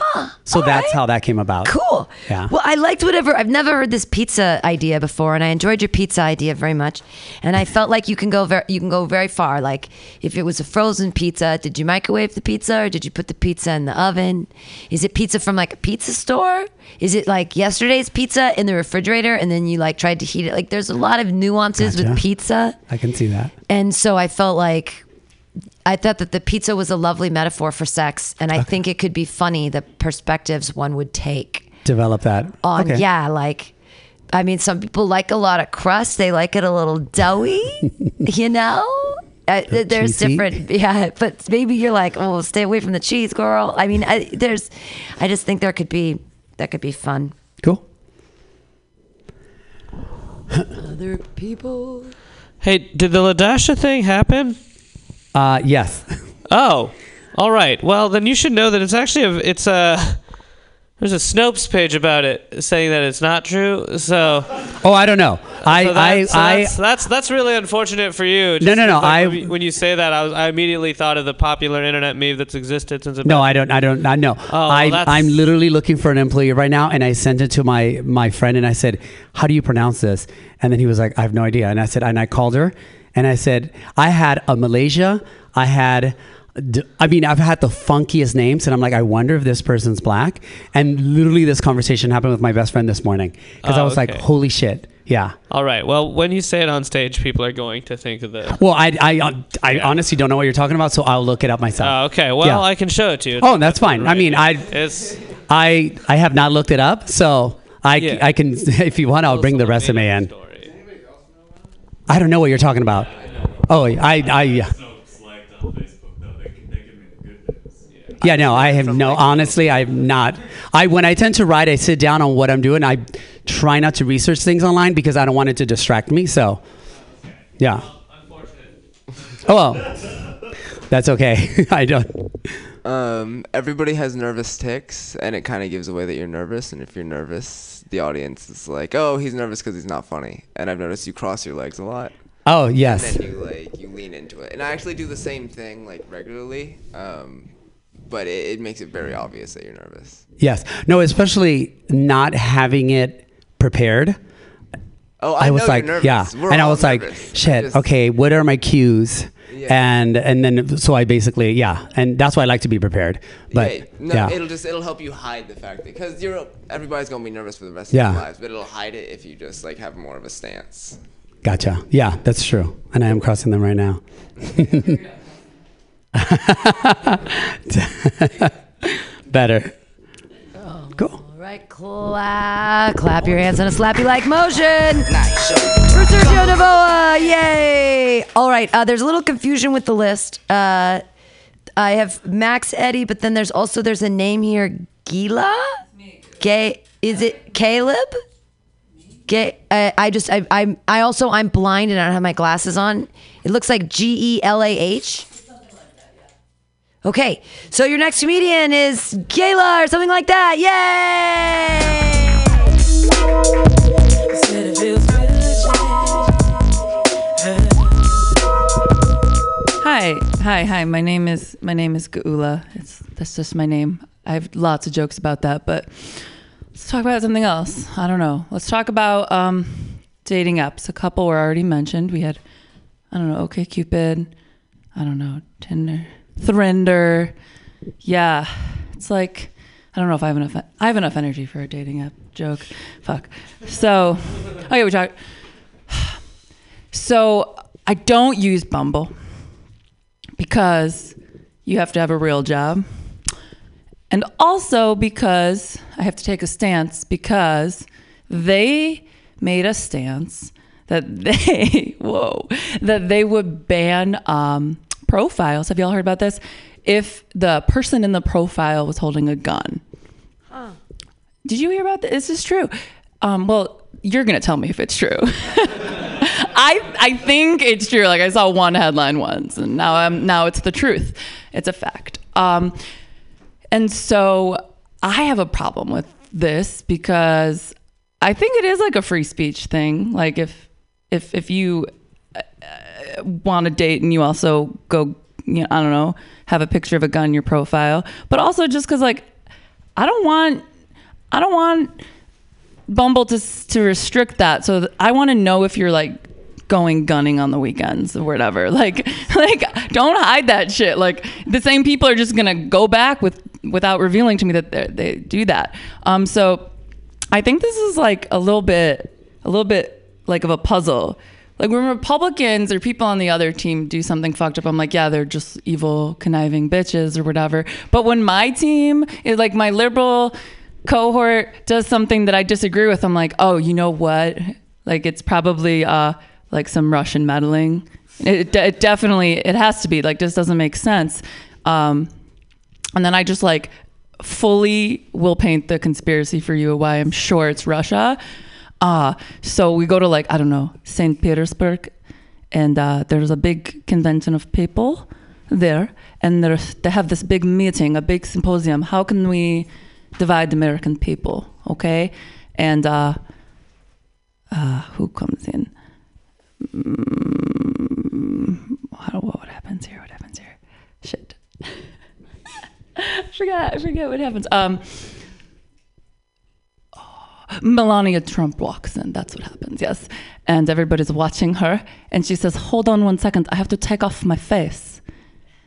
so that's how that came about. Cool. Yeah. Well, I liked whatever. I've never heard this pizza idea before, and I enjoyed your pizza idea very much. And I felt like you can go very, you can go very far. Like if it was a frozen pizza, did you microwave the pizza or did you put the pizza in the oven? Is it pizza from like a pizza store? Is it like yesterday's pizza in the refrigerator and then you like tried to heat it? Like there's a lot of nuances Gotcha. with pizza. I can see that. And so I felt like I thought that the pizza was a lovely metaphor for sex, and I think it could be funny the perspectives one would take Develop that. on. Okay. Yeah, like I mean, some people like a lot of crust; they like it a little doughy, you know. uh, there's cheesy. different, yeah. But maybe you're like, oh, stay away from the cheese, girl. I mean, I, there's, I just think there could be that could be fun. Cool. Other people. Hey, did the Ladasha thing happen? Uh, yes. Oh, all right. Well, then you should know that it's actually a, it's a there's a Snopes page about it saying that it's not true. So Oh, I don't know. I, so I, that's, so I, that's, that's that's really unfortunate for you. No, no, no, like, I- when you- say that, I was I immediately thought of the popular internet meme that's existed since. No, I don't. I don't. I know. Oh, I, I'm literally looking for an employee right now, and I sent it to my my friend, and I said, "How do you pronounce this?" And then he was like, "I have no idea." And I said, and I called her, and I said, "I had a Malaysia. I had." I mean, I've had the funkiest names, and I'm like, I wonder if this person's black. And literally, this conversation happened with my best friend this morning because I Oh, was like, "Holy shit!" Yeah. All right. Well, when you say it on stage, people are going to think of the. Well, I I, uh, I honestly don't know what you're talking about, so I'll look it up myself. Oh, okay. Well, Yeah. I can show it to you. Oh, that's fine. I mean, I It's I I have not looked it up, so I Yeah. I can if you want, I'll bring the resume in. I don't know what you're talking about. Oh, I I yeah. Yeah, no, I have no. Honestly, I'm not. I when I tend to write, I sit down on what I'm doing. I try not to research things online because I don't want it to distract me. So, yeah. Oh well, that's okay. I don't. Um, everybody has nervous ticks, and it kind of gives away that you're nervous. And if you're nervous, the audience is like, "Oh, he's nervous because he's not funny." And I've noticed you cross your legs a lot. Oh, yes. And then you like you lean into it, and I actually do the same thing like regularly. Um, but it, it makes it very obvious that you're nervous. Yes. No, especially not having it prepared. Oh, I was know you're like, nervous. yeah, We're and I was like, shit. Just- okay, what are my cues? Yeah. And and then so I basically yeah, and that's why I like to be prepared. But yeah, no, yeah, it'll just it'll help you hide the fact that because you're everybody's gonna be nervous for the rest of their lives, but it'll hide it if you just like have more of a stance. gotcha. Yeah, that's true. And I am crossing them right now. Better. Right, clap, clap your hands in a slappy like motion. For Sergio Navoa, yay! All right, uh, there's a little confusion with the list. Uh, I have Max Eddie, but then there's also there's a name here, Gila. Gay, is it Caleb? Gay, I, I just I I'm I also I'm blind and I don't have my glasses on. It looks like G E L A H. Okay, so your next comedian is Kayla or something like that. Yay! Hi, hi, hi. My name is my name is Gaula. It's that's just my name. I have lots of jokes about that, but let's talk about something else. I don't know. Let's talk about um, dating apps. A couple were already mentioned. We had I don't know, OkCupid. I don't know, Tinder, Thrinder. Yeah, it's like I don't know if I have enough. I have enough energy for a dating app joke. Fuck. So, okay, we talk. So I don't use Bumble because you have to have a real job. And also because I have to take a stance because they made a stance that they, whoa, that they would ban um, profiles. Have y'all heard about this? If the person in the profile was holding a gun. Did you hear about this? This is true. Um, well, you're gonna tell me if it's true. I I think it's true. Like I saw one headline once, and now I'm now it's the truth. It's a fact. Um, and so I have a problem with this because I think it is like a free speech thing. Like if if if you want to date and you also go, you know, I don't know, have a picture of a gun in your profile, but also just because like I don't want I don't want Bumble to to restrict that. So I want to know if you're like going gunning on the weekends or whatever. Like like don't hide that shit. Like the same people are just gonna go back with without revealing to me that they they do that. Um. So I think this is like a little bit a little bit like of a puzzle. Like when Republicans or people on the other team do something fucked up, I'm like, yeah, they're just evil, conniving bitches or whatever. But when my team is like my liberal cohort does something that I disagree with, I'm like, oh, you know what? Like it's probably uh like some Russian meddling It, it definitely it has to be like this doesn't make sense. Um, and then I just like fully will paint the conspiracy for you why I'm sure it's Russia. Uh, so we go to like I don't know St. Petersburg, and uh, there's a big convention of people there, and they have this big meeting, a big symposium. How can we divide the American people? Okay, and uh, uh, who comes in? Mm, what happens here? What happens here? Shit. I forgot. I forget what happens. Um, Melania Trump walks in. That's what happens. Yes, and everybody's watching her, and she says, "Hold on one second. I have to take off my face,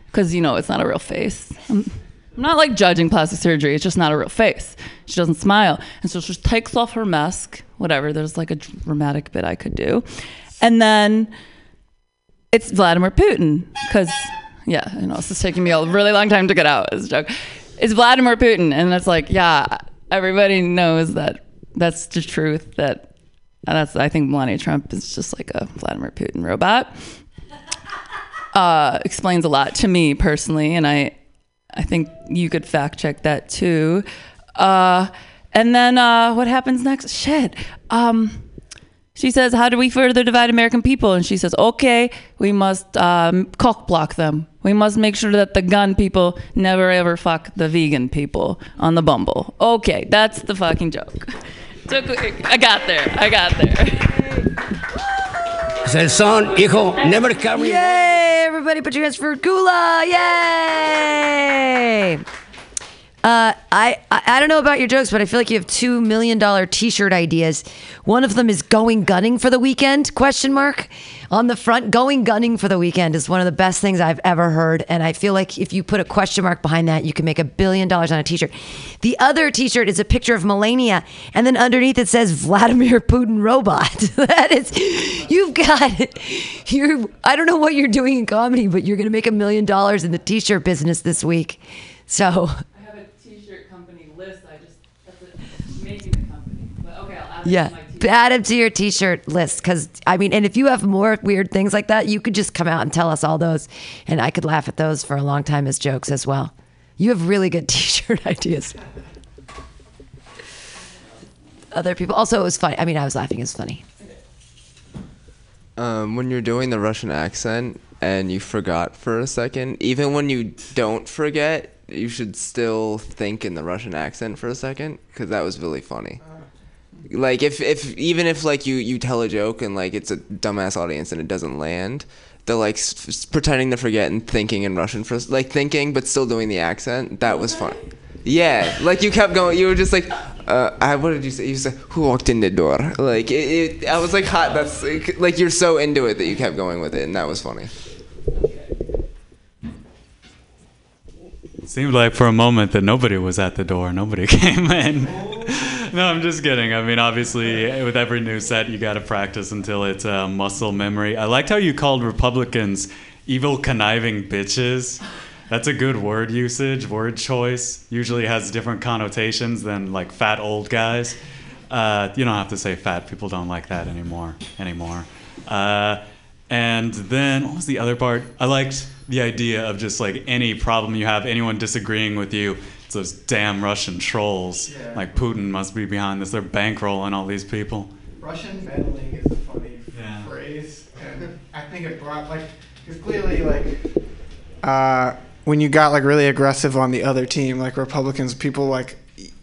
because you know it's not a real face." I'm, I'm not like judging plastic surgery. It's just not a real face. She doesn't smile, and so she takes off her mask. Whatever. There's like a dramatic bit I could do, and then it's Vladimir Putin because yeah, you know, this is taking me a really long time to get out. It's a joke. It's Vladimir Putin, and it's like, yeah, everybody knows that that's the truth. That that's I think Melania Trump is just like a Vladimir Putin robot. Uh, explains a lot to me personally, and I I think you could fact check that too. Uh, and then uh, what happens next? Shit. Um, she says, How do we further divide American people? And she says, Okay, we must um, cock block them. We must make sure that the gun people never ever fuck the vegan people on the Bumble. Okay, that's the fucking joke. Took, I got there. I got there. El son, hijo, never carry. Yay! Everybody put your hands for Gula! Yay! Uh, I, I I don't know about your jokes, but I feel like you have two million dollar T-shirt ideas. One of them is going gunning for the weekend? Question mark on the front. Going gunning for the weekend is one of the best things I've ever heard, and I feel like if you put a question mark behind that, you can make a billion dollars on a T-shirt. The other T-shirt is a picture of Melania, and then underneath it says Vladimir Putin robot. that is, you've got you. I don't know what you're doing in comedy, but you're gonna make a million dollars in the T-shirt business this week. So. I have a T-shirt company list. I just that's it. making the company. But okay, I'll add it Yeah, to my T-shirt. add them to your T-shirt list because I mean, and if you have more weird things like that, you could just come out and tell us all those, and I could laugh at those for a long time as jokes as well. You have really good T-shirt ideas. Other people also it was funny. I mean, I was laughing. It was funny. Um, when you're doing the Russian accent and you forgot for a second, even when you don't forget, you should still think in the Russian accent for a second because that was really funny. Like if if even if like you you tell a joke and like it's a dumbass audience and it doesn't land, the like pretending to forget and thinking in Russian for like thinking but still doing the accent that was fun. Yeah, like you kept going. You were just like, uh, I, what did you say? You said, "Who walked in the door?" Like it, it, I was like, "Hot." That's like, like you're so into it that you kept going with it, and that was funny. It seemed like for a moment that nobody was at the door. Nobody came in. no, I'm just kidding. I mean, obviously, with every new set, you got to practice until it's uh, muscle memory. I liked how you called Republicans evil, conniving bitches. That's a good word usage, word choice. Usually has different connotations than like fat old guys. Uh, you don't have to say fat. People don't like that anymore. Anymore. Uh, and then what was the other part? I liked the idea of just like any problem you have, anyone disagreeing with you. It's those damn Russian trolls. Like Putin must be behind this. They're bankrolling all these people. Russian meddling is a funny phrase, and I think it brought like because clearly like uh, when you got like really aggressive on the other team, like Republicans, people like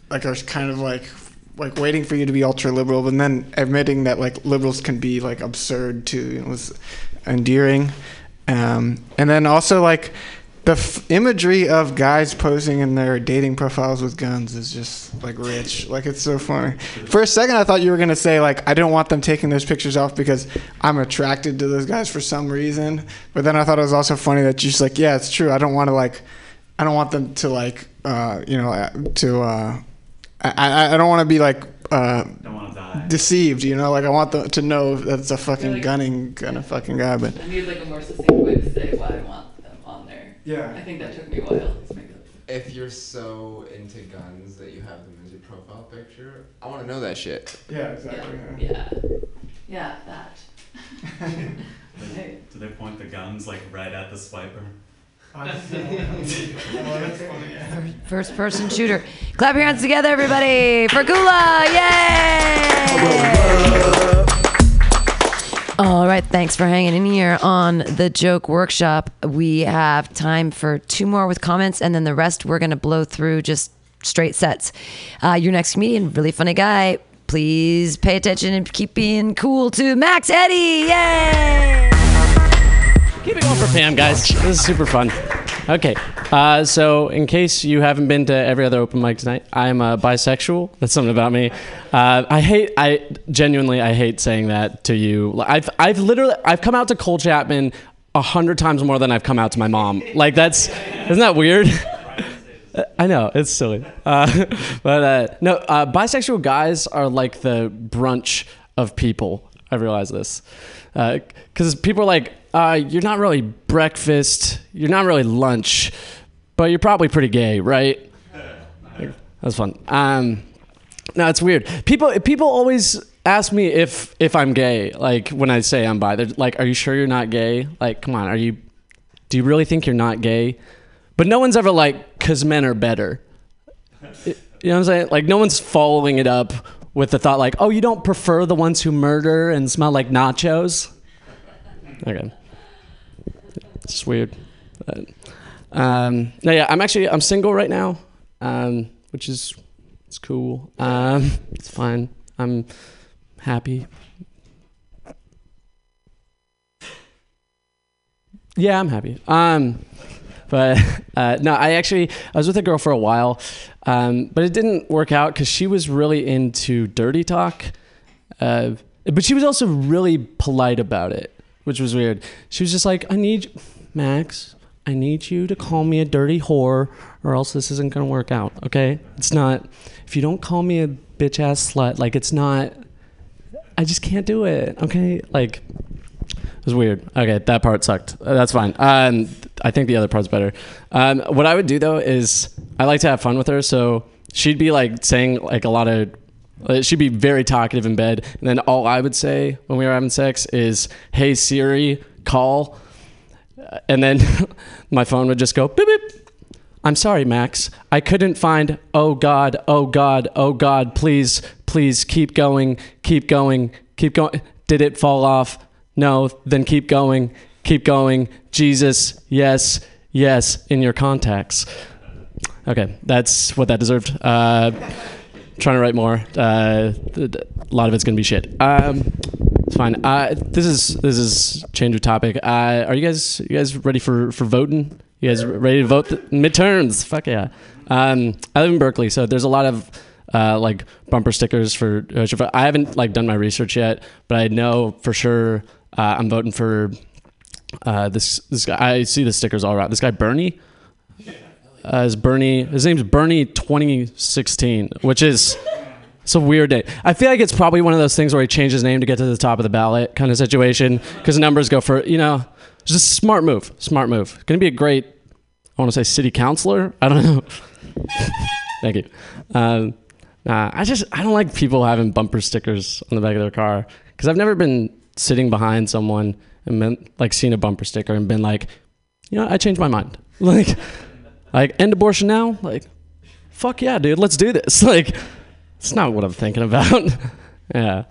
like are kind of like like waiting for you to be ultra liberal, but then admitting that like liberals can be like absurd too you know, was endearing, um, and then also like. The f- imagery of guys posing in their dating profiles with guns is just like rich. Like it's so funny. For a second, I thought you were gonna say like I don't want them taking those pictures off because I'm attracted to those guys for some reason. But then I thought it was also funny that you're just like, yeah, it's true. I don't want to like, I don't want them to like, uh, you know, uh, to. Uh, I, I I don't want to be like. Uh, Deceived, you know, like I want them to know that it's a fucking Like- gunning kind of fucking guy, but I need like a more succinct way to say why Yeah. I think that took me a while to make that. If you're so into guns that you have them as your profile picture, I want to know that shit. Yeah, exactly. Yeah. Yeah, that. Do they point the guns like right at the swiper? First person shooter. Clap your hands together, everybody, for Gula! Yay! All right, thanks for hanging in here on the joke workshop. We have time for two more with comments, and then the rest we're going to blow through just straight sets. Uh, your next comedian, really funny guy. Please pay attention and keep being cool to Max Eddie. Yay! Keep it going for Pam, guys. This is super fun. Okay, uh, so in case you haven't been to every other open mic tonight, I'm uh, bisexual. That's something about me. Uh, I hate, I genuinely, I hate saying that to you. I've, I've literally, I've come out to Cole Chapman a hundred times more than I've come out to my mom. Like that's, isn't that weird? I know it's silly, uh, but uh, no. Uh, bisexual guys are like the brunch of people. I realize this because people are like, uh, "You're not really breakfast. You're not really lunch, but you're probably pretty gay, right?" That's fun. Um, no, it's weird. People people always ask me if if I'm gay. Like when I say I'm bi, they're like, "Are you sure you're not gay?" Like, come on, are you? Do you really think you're not gay? But no one's ever like, "Cause men are better." You know what I'm saying? Like no one's following it up with the thought like, "Oh, you don't prefer the ones who murder and smell like nachos?" Okay, it's weird. But, um, no, yeah, I'm actually I'm single right now, um, which is it's cool. Um, it's fine. I'm happy. Yeah, I'm happy. Um, but uh, no, I actually I was with a girl for a while, um, but it didn't work out because she was really into dirty talk, uh, but she was also really polite about it, which was weird. She was just like, "I need Max, I need you to call me a dirty whore, or else this isn't gonna work out. Okay? It's not. If you don't call me a bitch ass slut, like it's not. I just can't do it. Okay? Like." It was weird. Okay, that part sucked. Uh, That's fine. Um, I think the other part's better. Um, what I would do though is I like to have fun with her, so she'd be like saying like a lot of. Uh, She'd be very talkative in bed, and then all I would say when we were having sex is, "Hey Siri, call," Uh, and then my phone would just go beep beep. I'm sorry, Max. I couldn't find. Oh God, oh God, oh God. Please, please keep going, keep going, keep going. Did it fall off? No. Then keep going, keep going. Jesus, yes, yes, in your contacts. Okay, that's what that deserved. Uh, trying to write more. Uh, a lot of it's gonna be shit. Um, it's fine. Uh, this is this is change of topic. Uh, are you guys you guys ready for for voting? You guys ready to vote midterms? Fuck yeah. Um, I live in Berkeley, so there's a lot of uh, like bumper stickers for. Uh, I haven't like done my research yet, but I know for sure uh, I'm voting for uh, this this guy. I see the stickers all around. This guy Bernie. Uh, is Bernie? His name's Bernie 2016, which is it's a weird name. I feel like it's probably one of those things where he changed his name to get to the top of the ballot kind of situation because numbers go for you know. It's just a smart move. Smart move. Going to be a great. I want to say city councilor. I don't know. Thank you. Um, nah, I just I don't like people having bumper stickers on the back of their car because I've never been sitting behind someone and been, like seen a bumper sticker and been like, you know, I changed my mind. Like, like end abortion now. Like, fuck yeah, dude, let's do this. Like, it's not what I'm thinking about. yeah,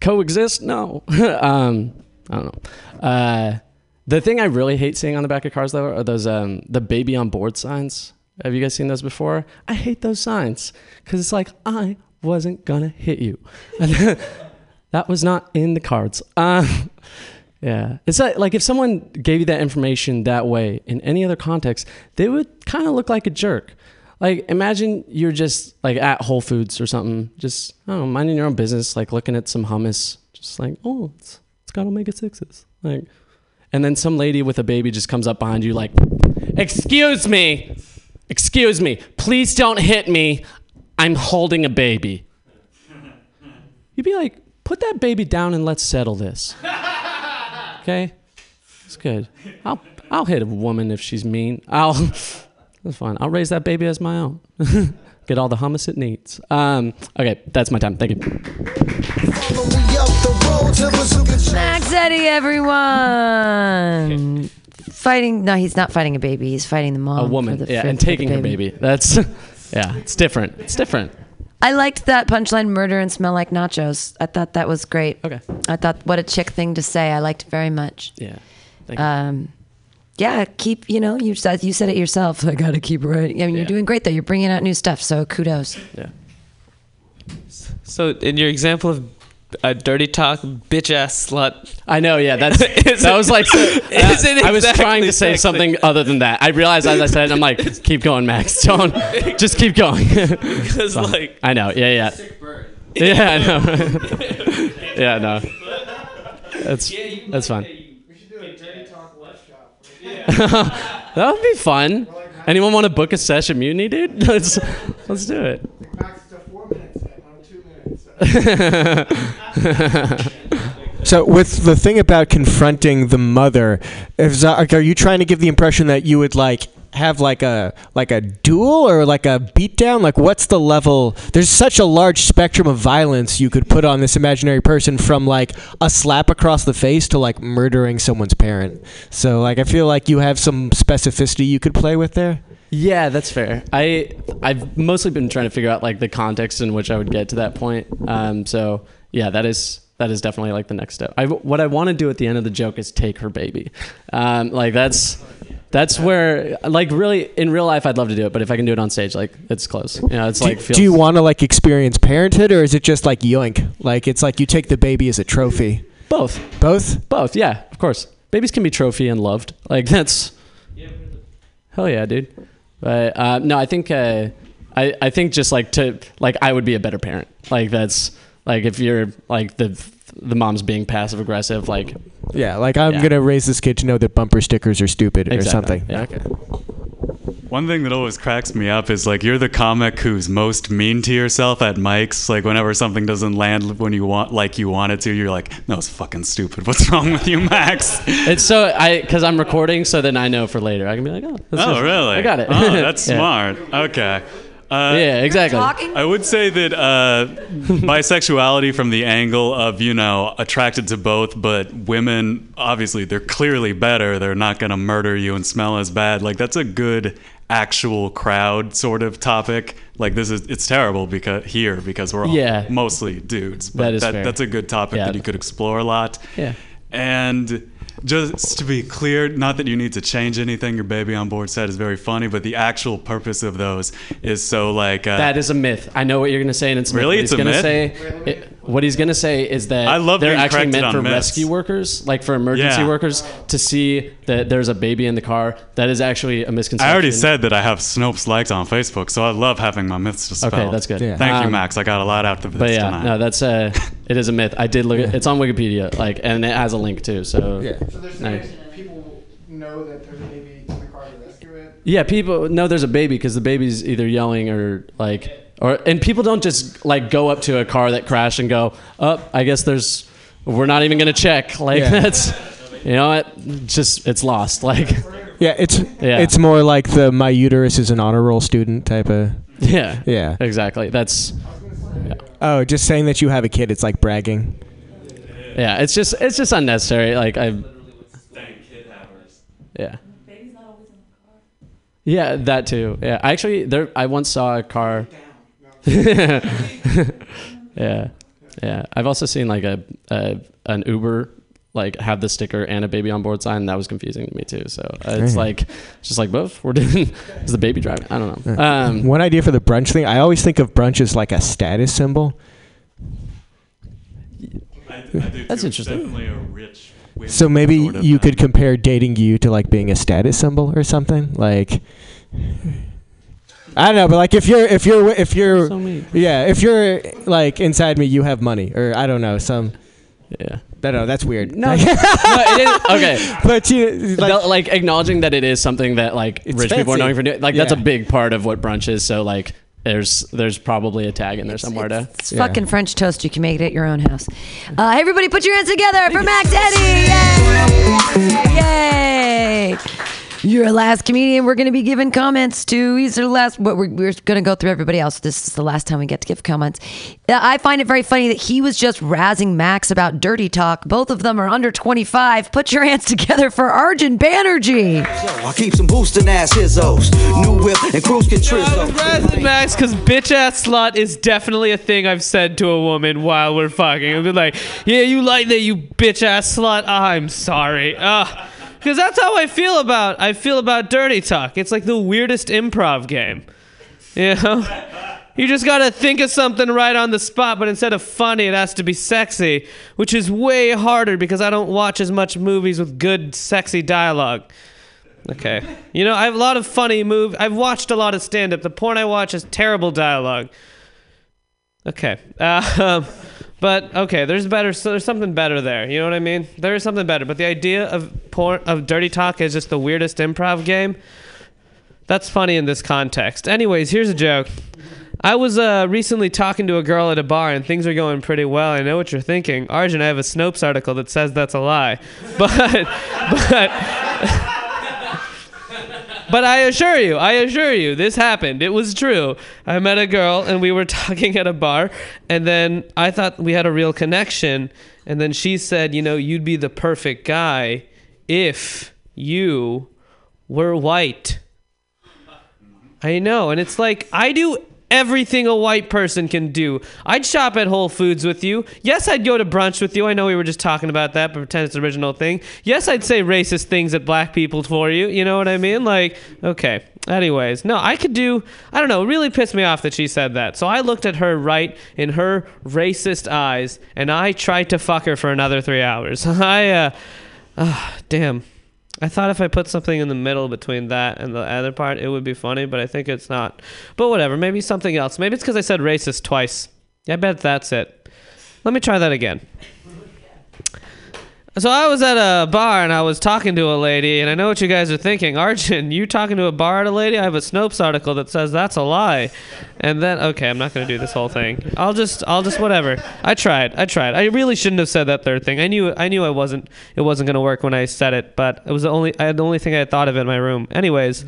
coexist? No. um, I don't know. Uh, the thing I really hate seeing on the back of cars though are those um, the baby on board signs. Have you guys seen those before? I hate those signs because it's like I wasn't gonna hit you. that was not in the cards. Uh, yeah, it's like, like if someone gave you that information that way in any other context, they would kind of look like a jerk. Like imagine you're just like at Whole Foods or something, just I don't know, minding your own business, like looking at some hummus, just like oh, it's, it's got omega sixes, like, and then some lady with a baby just comes up behind you, like, excuse me, excuse me, please don't hit me, I'm holding a baby. You'd be like, put that baby down and let's settle this. Okay, it's good. I'll I'll hit a woman if she's mean. I'll that's fine. I'll raise that baby as my own. Get all the hummus it needs. Um, okay, that's my time. Thank you. Follow me up the road to Bazooka Joe. Max Eddie, everyone. Fighting. No, he's not fighting a baby. He's fighting the mom. a for woman, the- yeah, and taking her baby. That's yeah, it's different. It's different. I liked that punchline, murder and smell like nachos. I thought that was great. Okay. I thought what a chick thing to say. I liked it very much. Yeah. Thank you. Um, yeah, keep, you know, you said, you said it yourself. I got to keep writing. I mean, you're doing great though. You're bringing out new stuff. So kudos. Yeah. So in your example of a dirty talk, bitch ass slut. I know, yeah. That's Is that was like. is it I was trying to say same something other than that. I realized as I said, it, I'm like, keep going, Max. Don't just keep going. Because So, like I know, yeah, yeah. Yeah, I know. yeah, no. That's that's fun. that would be fun. Anyone want to book a session mutiny, dude? Let's let's do it. So with the thing about confronting the mother, are you trying to give the impression that you would like have like a like a duel or like a beatdown? Like what's the level? There's such a large spectrum of violence you could put on this imaginary person from like a slap across the face to like murdering someone's parent. So like I feel like you have some specificity you could play with there. Yeah, that's fair. I I've mostly been trying to figure out like the context in which I would get to that point. Um, so yeah, that is that is definitely like the next step. I what I want to do at the end of the joke is take her baby. Um, like that's that's where like really in real life I'd love to do it, but if I can do it on stage, like it's close. You know, it's Do, like feels, do you want to like experience parenthood or is it just like yoink? Like it's like you take the baby as a trophy. both Both? both yeah of course babies can be trophy and loved like that's hell yeah dude but uh, no I think uh, I I think just like to like I would be a better parent like that's like if you're like the the mom's being passive aggressive like Yeah, like I'm Yeah. gonna raise this kid to know that bumper stickers are stupid or something. yeah. Okay. One thing that always cracks me up is like you're the comic who's most mean to yourself at mics. Like whenever something doesn't land when you want, like you want it to, you're like, "No, it's fucking stupid. What's wrong with you, Max?" it's so I because I'm recording so then I know for later I can be like oh that's oh, really? I got it Oh, that's Yeah. smart. Okay. Uh, Yeah, exactly. I would say that uh, bisexuality from the angle of, you know, attracted to both, but women, obviously, they're clearly better. They're not going to murder you and smell as bad. Like, that's a good actual crowd sort of topic. Like, this is, it's terrible because here, because we're all Yeah. mostly dudes. But That is fair. that's a good topic Yeah. that you could explore a lot. Yeah. And just to be clear, not that you need to change anything. Your baby on board set is very funny, but the actual purpose of those is so like uh, That is a myth. I know what you're gonna say, and it's a myth. Really? What It's he's a gonna myth? say. it- what he's gonna say is that I love they're being actually corrected meant on for myths. rescue workers, like for emergency Yeah. workers, to see that there's a baby in the car. That is actually a misconception. I already said that I have Snopes liked on Facebook, so I love having my myths dispelled. Okay, that's good. Yeah. Thank you, Um, Max. I got a lot out of this But yeah, tonight. no, that's uh, it is a myth. I did look. at It's on Wikipedia, like, and it has a link too. So Yeah. So there's nice. people know that there's a baby in the car to rescue it. Yeah, people know there's a baby because the baby's either yelling or like, or and people don't just like go up to a car that crashed and go, "Oh, I guess there's, we're not even gonna check." Like Yeah. that's, you know what? Just it's lost. Like, Yeah, it's Yeah. it's more like the my uterus is an honor roll student type of. yeah, Yeah. exactly. That's Oh, just saying that you have a kid, it's like bragging. yeah. It's just it's just unnecessary. Like I, yeah. Yeah, that too. Yeah, I actually there. I once saw a car. yeah, yeah. I've also seen like a, a an Uber like have the sticker and a baby on board sign. That was confusing to me too. So uh, it's like it's just like both. We're doing is the baby driving? I don't know. Um, One idea for the brunch thing. I always think of brunch as like a status symbol. That's interesting. Definitely a rich. So maybe you thing. could compare dating you to like being a status symbol or something. Like I don't know, but like if you're if you're if you're So mean. yeah, if you're like inside me, you have money or I don't know some. Yeah. I don't know. That's weird. No, no, it is okay. But you like, like acknowledging that it is something that like It's rich people are fancy. knowing for doing. Like that's a Yeah. big part of what brunch is. So like there's there's probably a tag in there somewhere to. It's fucking French toast. You can make it at your own house. Uh, everybody, put your hands together for Max Eddie! Yay! Yay! You're a last comedian. We're going to be giving comments to. He's the last. But we're, we're going to go through everybody else. This is the last time we get to give comments. Uh, I find it very funny that he was just razzing Max about dirty talk. Both of them are under 25. Put your hands together for Arjun Banerjee. I keep some boosting ass hizzos. New whip and cruise control. Razzing Max, because bitch ass slut is definitely a thing I've said to a woman while we're fucking. I've be like, yeah, you like that, you bitch ass slut. I'm sorry. Uh, because that's how I feel about I feel about dirty talk. It's like the weirdest improv game. You know? You just gotta think of something right on the spot, but instead of funny, it has to be sexy, which is way harder because I don't watch as much movies with good, sexy dialogue. Okay. You know, I have a lot of funny move. I've watched a lot of stand up. The porn I watch has terrible dialogue. Okay. Uh, but okay, there's better. So there's something better there. You know what I mean? There is something better. But the idea of porn of dirty talk is just the weirdest improv game. That's funny in this context. Anyways, here's a joke. I was uh, recently talking to a girl at a bar, and things are going pretty well. I know what you're thinking, Arjun. I have a Snopes article that says that's a lie, but but. But I assure you, I assure you, this happened. It was true. I met a girl and we were talking at a bar, and then I thought we had a real connection. And then she said, You know, you'd be the perfect guy if you were white. I know. And it's like, I do everything a white person can do. I'd shop at Whole Foods with you. Yes, I'd go to brunch with you. I know we were just talking about that, but pretend it's an original thing. Yes, I'd say racist things at black people for you. You know what I mean? Like, okay. Anyways, no, I could do, I don't know, it really pissed me off that she said that. So I looked at her right in her racist eyes and I tried to fuck her for another three hours. I, uh, ah, damn. I thought if I put something in the middle between that and the other part, it would be funny, but I think it's not. But whatever, maybe something else. Maybe it's because I said racist twice. I bet that's it. Let me try that again. So I was at a bar and I was talking to a lady, and I know what you guys are thinking. Arjun, you talking to a bar at a lady? I have a Snopes article that says that's a lie. And then okay, I'm not gonna do this whole thing. I'll just I'll just whatever. I tried. I tried. I really shouldn't have said that third thing. I knew I knew I wasn't it wasn't gonna work when I said it, but it was the only I had the only thing I had thought of in my room. Anyways.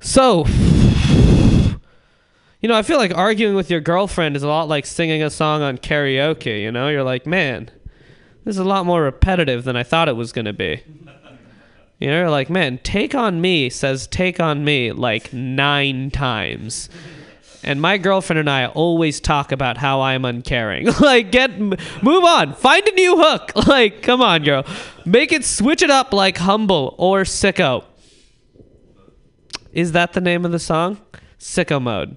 So you know, I feel like arguing with your girlfriend is a lot like singing a song on karaoke, you know? You're like, man, this is a lot more repetitive than I thought it was going to be. You know, like, man, take on me says take on me like nine times. And my girlfriend and I always talk about how I'm uncaring. like, get, move on, find a new hook. Like, come on, girl. Make it, switch it up like humble or sicko. Is that the name of the song? Sicko mode.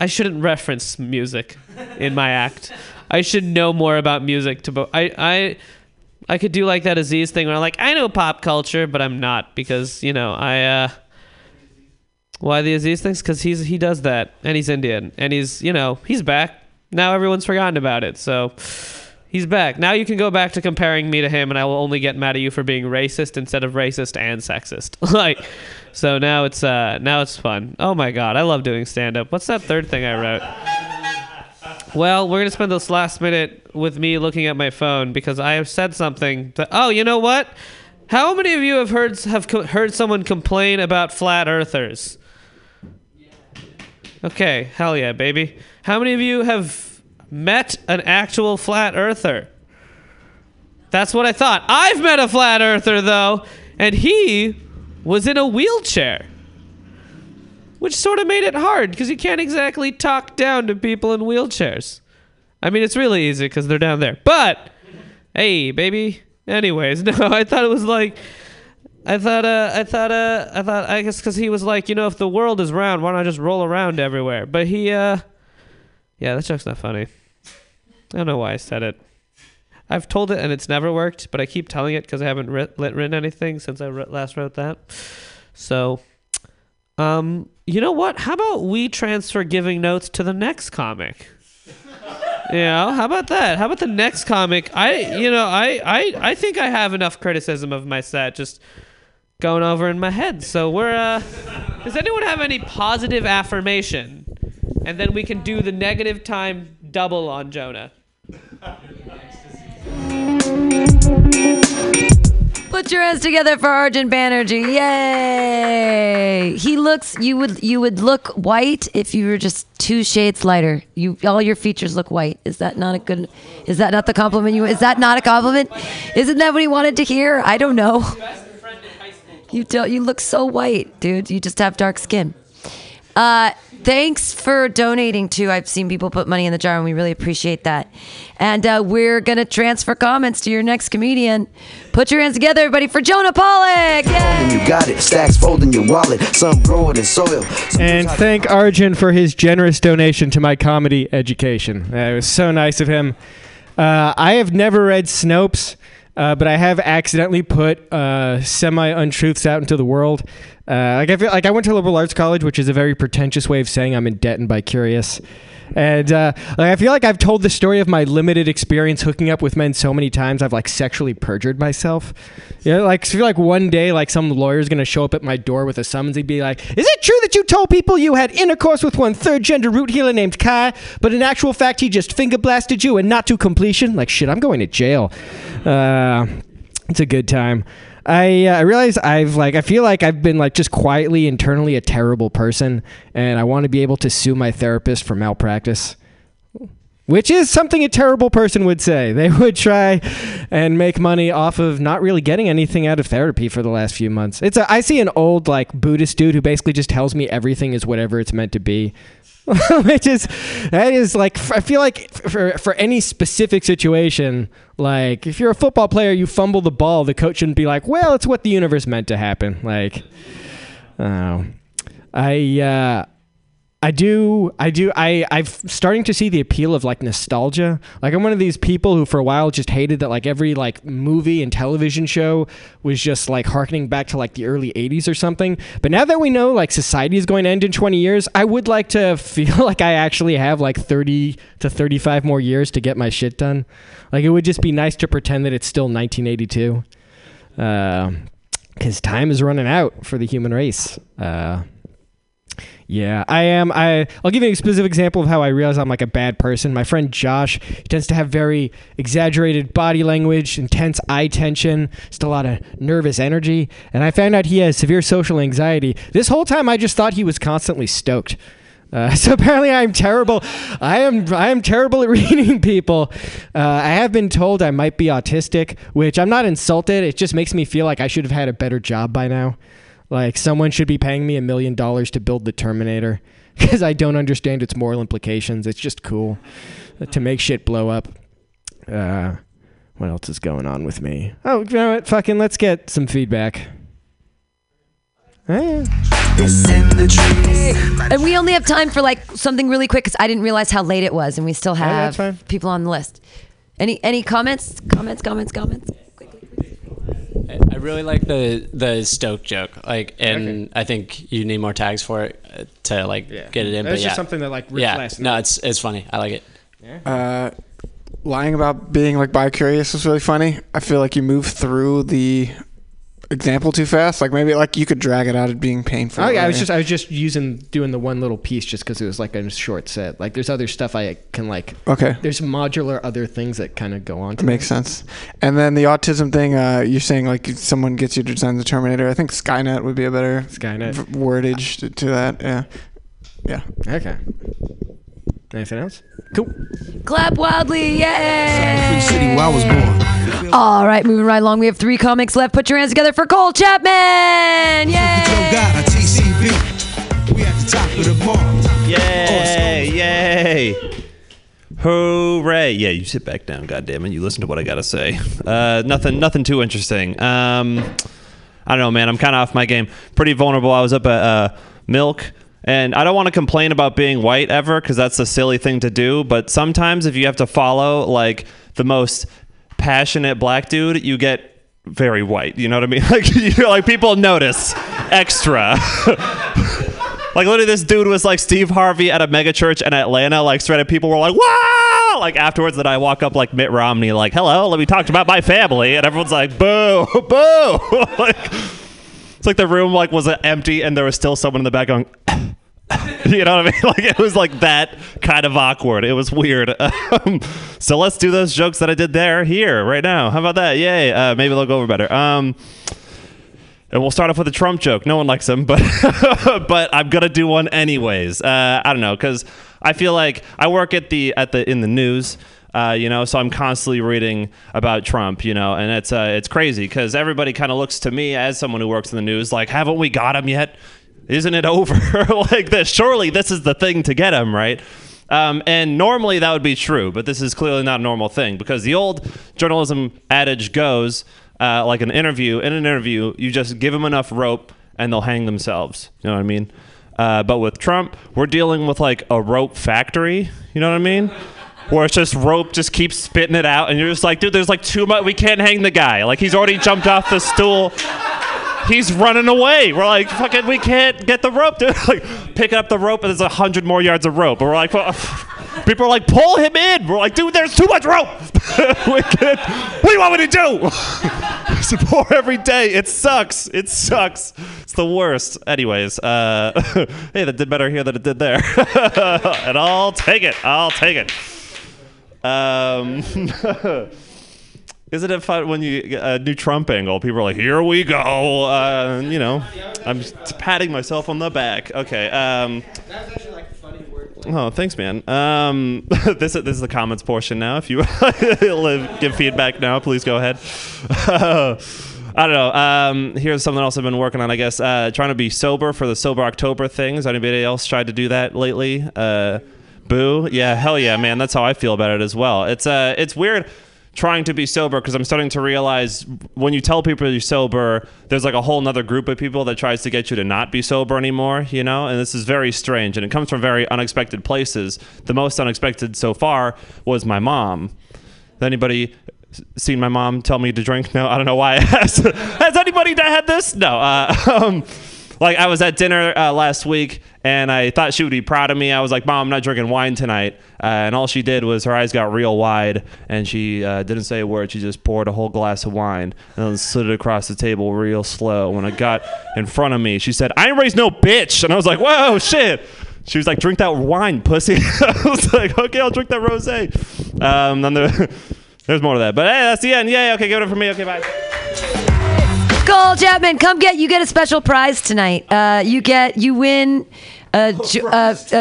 I shouldn't reference music in my act. I should know more about music to. Bo- I I I could do like that Aziz thing where I'm like, I know pop culture, but I'm not because you know I. uh Why the Aziz things? Because he's he does that, and he's Indian, and he's you know he's back now. Everyone's forgotten about it, so. He's back. Now you can go back to comparing me to him, and I will only get mad at you for being racist instead of racist and sexist. like, so now it's uh now it's fun. Oh my god, I love doing stand up. What's that third thing I wrote? Well, we're gonna spend this last minute with me looking at my phone because I have said something. That, oh, you know what? How many of you have heard have co- heard someone complain about flat earthers? Okay, hell yeah, baby. How many of you have met an actual flat earther? That's what I thought. I've met a flat earther though, and he was in a wheelchair. Which sort of made it hard because you can't exactly talk down to people in wheelchairs. I mean, it's really easy because they're down there. But, hey, baby. Anyways, no, I thought it was like. I thought, uh, I thought, uh, I thought, I guess because he was like, you know, if the world is round, why don't I just roll around everywhere? But he, uh, yeah, that joke's not funny. I don't know why I said it. I've told it and it's never worked, but I keep telling it because I haven't writ- written anything since I last wrote that. So, um, you know what? How about we transfer giving notes to the next comic? you know, how about that? How about the next comic? I, you know, I, I, I think I have enough criticism of my set just going over in my head. So we're, uh, does anyone have any positive affirmation? And then we can do the negative time double on Jonah. Put your hands together for Arjun Banerjee. Yay! He looks you would you would look white if you were just two shades lighter. You all your features look white. Is that not a good is that not the compliment you is that not a compliment? Isn't that what he wanted to hear? I don't know. You don't you look so white, dude. You just have dark skin. Uh, thanks for donating too. I've seen people put money in the jar, and we really appreciate that. And uh, we're gonna transfer comments to your next comedian. Put your hands together, everybody, for Jonah Pollock. Yay! You got it. Stacks folding your wallet. Some grow it in soil. And thank Arjun for his generous donation to my comedy education. Uh, it was so nice of him. Uh, I have never read Snopes, uh, but I have accidentally put uh, semi untruths out into the world. Uh, like I feel like I went to liberal arts college, which is a very pretentious way of saying I'm in debt and bi-curious. And uh, like I feel like I've told the story of my limited experience hooking up with men so many times I've like sexually perjured myself. You know, like I feel like one day like some lawyer's gonna show up at my door with a summons. He'd be like, "Is it true that you told people you had intercourse with one third gender root healer named Kai, but in actual fact he just finger blasted you and not to completion?" Like shit, I'm going to jail. Uh, it's a good time. I uh, I realize I've like I feel like I've been like just quietly internally a terrible person, and I want to be able to sue my therapist for malpractice. Which is something a terrible person would say. They would try and make money off of not really getting anything out of therapy for the last few months. It's a, I see an old like Buddhist dude who basically just tells me everything is whatever it's meant to be. Which is that is like I feel like for for any specific situation, like if you're a football player, you fumble the ball, the coach shouldn't be like, "Well, it's what the universe meant to happen." Like, oh, I uh, I do I do I I'm starting to see the appeal of like nostalgia. Like I'm one of these people who for a while just hated that like every like movie and television show was just like harkening back to like the early 80s or something. But now that we know like society is going to end in 20 years, I would like to feel like I actually have like 30 to 35 more years to get my shit done. Like it would just be nice to pretend that it's still 1982. Uh, cuz time is running out for the human race. Uh yeah, I am. I I'll give you a specific example of how I realize I'm like a bad person. My friend Josh he tends to have very exaggerated body language, intense eye tension, just a lot of nervous energy, and I found out he has severe social anxiety. This whole time, I just thought he was constantly stoked. Uh, so apparently, I'm terrible. I am. I am terrible at reading people. Uh, I have been told I might be autistic, which I'm not insulted. It just makes me feel like I should have had a better job by now. Like someone should be paying me a million dollars to build the Terminator because I don't understand its moral implications. It's just cool to make shit blow up. Uh, what else is going on with me? Oh, you know what? Fucking let's get some feedback. Eh. And we only have time for like something really quick because I didn't realize how late it was, and we still Yeah, that's have people on the list. Any any comments? Comments? Comments? Comments? I really like the the Stoke joke, like, and I think you need more tags for it uh, to like get it in. That's but just yeah. something that, like, ripped yeah, last no, it's it's funny. I like it. Uh, lying about being like bi-curious is really funny. I feel like you move through the example too fast. Like maybe like you could drag it out of being painful. Oh yeah, I was just I was just using doing the one little piece just because it was like a short set. Like there's other stuff I can like. Okay. There's modular other things that kind of go on. To Makes sense. And then the autism thing, uh, you're saying like someone gets you to design the Terminator. I think Skynet would be a better Skynet v- wordage to, to that. Yeah. Yeah. Okay. Anything else? Cool. Clap wildly! Yay! City where I was born. All right, moving right along. We have three comics left. Put your hands together for Cole Chapman! Yay! got a TCB. We at the top of the mark. Yay! Yay! Hooray! Yeah, you sit back down, goddammit. You listen to what I gotta say. Uh, nothing, nothing too interesting. Um, I don't know, man. I'm kind of off my game. Pretty vulnerable. I was up at uh, Milk, and I don't want to complain about being white ever because that's a silly thing to do. But sometimes if you have to follow like the most passionate black dude, you get very white. You know what I mean? Like, you know, like people notice extra. Like literally, this dude was like Steve Harvey at a mega church in Atlanta. Like straight up, people were like, "Wow!" Like afterwards, that I walk up like Mitt Romney, like, "Hello, let me talk about my family," and everyone's like, "Boo, boo!" like it's like the room like was empty and there was still someone in the back going. you know what I mean? Like it was like that kind of awkward. It was weird. Um, so let's do those jokes that I did there here right now. How about that? Yay! Uh, maybe they'll go over better. Um, and we'll start off with a Trump joke. No one likes him, but but I'm gonna do one anyways. Uh, I don't know because I feel like I work at the at the in the news. Uh, you know, so I'm constantly reading about Trump, you know, and it's uh, it's crazy because everybody kind of looks to me as someone who works in the news like, haven't we got him yet? Isn't it over like this? Surely this is the thing to get him, right? Um, and normally that would be true, but this is clearly not a normal thing because the old journalism adage goes, uh, like an interview, in an interview, you just give them enough rope and they'll hang themselves. You know what I mean? Uh, but with Trump, we're dealing with like a rope factory. You know what I mean? Where it's just rope just keeps spitting it out, and you're just like, dude, there's like too much. We can't hang the guy. Like he's already jumped off the stool. He's running away. We're like, fucking, we can't get the rope, dude. Like, pick up the rope, and there's a hundred more yards of rope. And we're like, well, people are like, pull him in. We're like, dude, there's too much rope. we can't, what do you want me to do? Support every day. It sucks. It sucks. It's the worst. Anyways, uh, hey, that did better here than it did there. and I'll take it. I'll take it. Um, isn't it fun when you get a new Trump angle? People are like, "Here we go." Uh, you know, I'm patting myself on the back. Okay. Um, that's actually like a funny wordplay. Oh, thanks, man. Um, this, this is the comments portion now. If you live, give feedback now, please go ahead. I don't know. Um, here's something else I've been working on. I guess uh, trying to be sober for the sober October thing. Has anybody else tried to do that lately? Uh, boo. Yeah, hell yeah, man. That's how I feel about it as well. It's uh, it's weird trying to be sober because I'm starting to realize when you tell people you're sober, there's like a whole nother group of people that tries to get you to not be sober anymore, you know? And this is very strange and it comes from very unexpected places. The most unexpected so far was my mom. Has anybody seen my mom tell me to drink? No, I don't know why I asked. Has anybody had this? No. Uh, um, like I was at dinner uh, last week and I thought she would be proud of me. I was like, "Mom, I'm not drinking wine tonight," uh, and all she did was her eyes got real wide and she uh, didn't say a word. She just poured a whole glass of wine and then slid it across the table real slow. When it got in front of me, she said, "I ain't raised no bitch," and I was like, "Whoa, shit." She was like, "Drink that wine, pussy." I was like, "Okay, I'll drink that rosé." Um, then there, there's more to that, but hey, that's the end. Yay! Okay, give it up for me. Okay, bye. Cole Chapman, come get you get a special prize tonight. Uh, you get you win. Uh,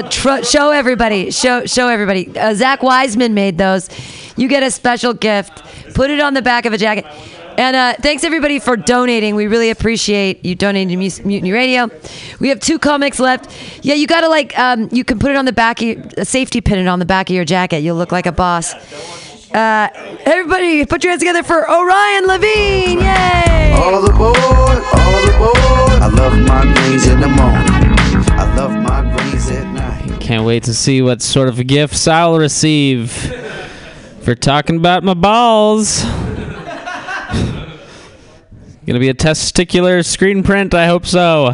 tr- show everybody. Show show everybody. Uh, Zach Wiseman made those. You get a special gift. Put it on the back of a jacket. And uh, thanks everybody for donating. We really appreciate you donating to Mutiny Radio. We have two comics left. Yeah, you gotta like um, you can put it on the back of your, a safety pin it on the back of your jacket. You'll look like a boss. Uh, everybody, put your hands together for Orion Levine! Yay! All aboard, all aboard. I love my greens in the morning. I love my greens at night. Can't wait to see what sort of gifts I'll receive for talking about my balls. Gonna be a testicular screen print? I hope so.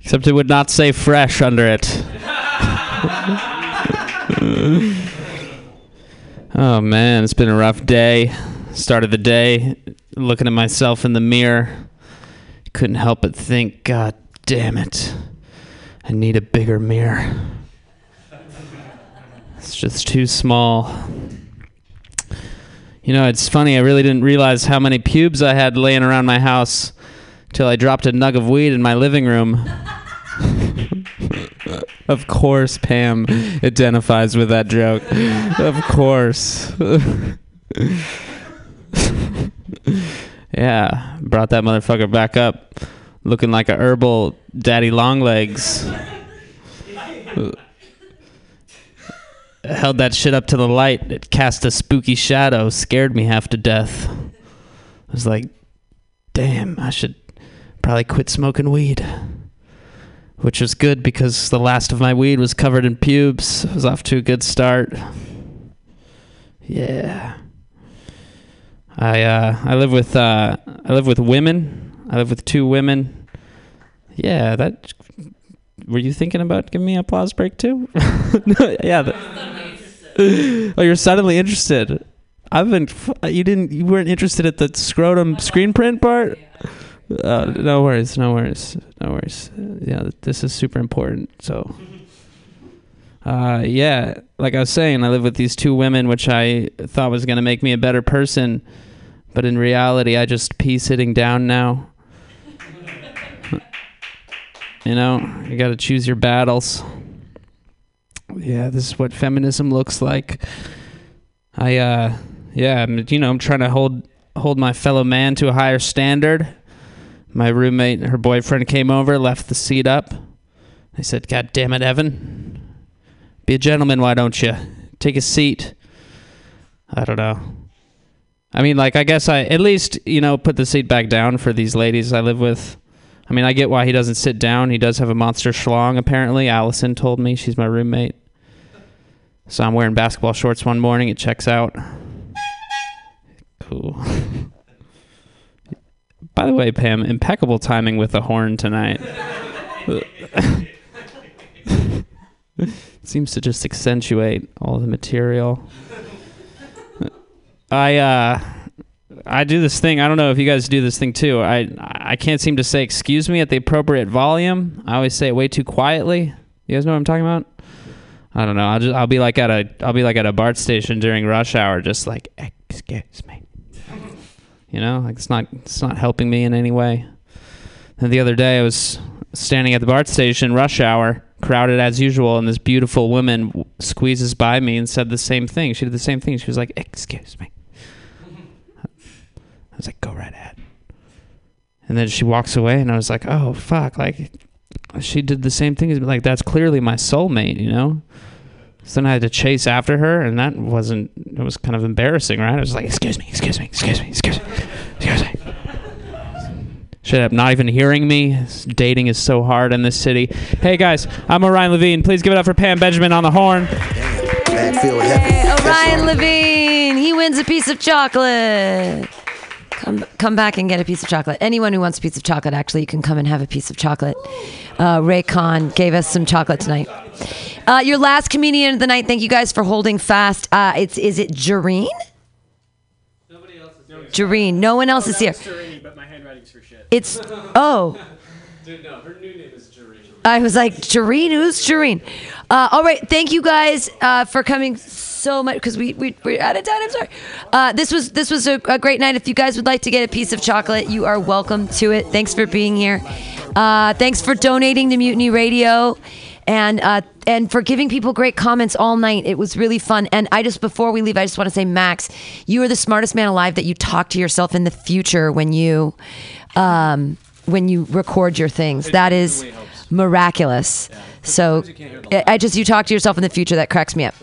Except it would not say fresh under it. oh man, it's been a rough day. Started the day looking at myself in the mirror. Couldn't help but think, God damn it. I need a bigger mirror. It's just too small. You know, it's funny, I really didn't realize how many pubes I had laying around my house till I dropped a nug of weed in my living room. of course, Pam identifies with that joke. of course. yeah, brought that motherfucker back up looking like a herbal daddy longlegs. Held that shit up to the light. It cast a spooky shadow, scared me half to death. I was like, damn, I should probably quit smoking weed. Which was good because the last of my weed was covered in pubes. I was off to a good start. Yeah. I uh, I live with uh, I live with women. I live with two women. Yeah, that. Were you thinking about giving me a applause break too? yeah. that- oh, you're suddenly interested. I've been. You didn't. You weren't interested at the scrotum screen print part. Uh, no worries, no worries, no worries. Yeah, this is super important. So, uh, yeah, like I was saying, I live with these two women, which I thought was gonna make me a better person, but in reality, I just pee sitting down now. You know, you got to choose your battles. Yeah, this is what feminism looks like. I, uh, yeah, I'm, you know, I'm trying to hold hold my fellow man to a higher standard. My roommate, and her boyfriend came over, left the seat up. I said, "God damn it, Evan, be a gentleman, why don't you? Take a seat." I don't know. I mean, like, I guess I at least you know put the seat back down for these ladies I live with. I mean, I get why he doesn't sit down. He does have a monster schlong, apparently. Allison told me she's my roommate. So I'm wearing basketball shorts one morning. It checks out. Cool. By the way, Pam, impeccable timing with the horn tonight. Seems to just accentuate all the material. I uh I do this thing. I don't know if you guys do this thing too. I I can't seem to say excuse me at the appropriate volume. I always say it way too quietly. You guys know what I'm talking about? I don't know. I'll just I'll be like at a I'll be like at a BART station during rush hour, just like excuse me. You know, like it's not it's not helping me in any way. And the other day I was standing at the BART station, rush hour, crowded as usual, and this beautiful woman squeezes by me and said the same thing. She did the same thing. She was like, "Excuse me." I was like, "Go right ahead." And then she walks away, and I was like, "Oh fuck!" Like, she did the same thing as. Like, that's clearly my soulmate, you know. So then I had to chase after her, and that wasn't. It was kind of embarrassing, right? I was like, "Excuse me, excuse me, excuse me, excuse me, excuse me." Shut up! Not even hearing me. Dating is so hard in this city. Hey guys, I'm Orion Levine. Please give it up for Pam Benjamin on the horn. Backfield heavy. Hey, Orion Levine, he wins a piece of chocolate. Come, come back and get a piece of chocolate. Anyone who wants a piece of chocolate, actually, you can come and have a piece of chocolate. Uh, Ray Khan gave us some chocolate tonight. Uh, your last comedian of the night. Thank you guys for holding fast. Uh, it's is it Jareen? Nobody else is here. Jareen. No one else is here. but my handwriting's for shit. It's oh. Dude, no, her new name is Jareen. I was like, Jareen, who's Jareen? Uh, all right, thank you guys uh, for coming so much because we, we we're out of time. I'm sorry. Uh, this was this was a, a great night. If you guys would like to get a piece of chocolate, you are welcome to it. Thanks for being here. Uh, thanks for donating to Mutiny Radio. And uh, and for giving people great comments all night, it was really fun. And I just before we leave, I just want to say, Max, you are the smartest man alive. That you talk to yourself in the future when you um, when you record your things. That is miraculous. So I I just you talk to yourself in the future that cracks me up.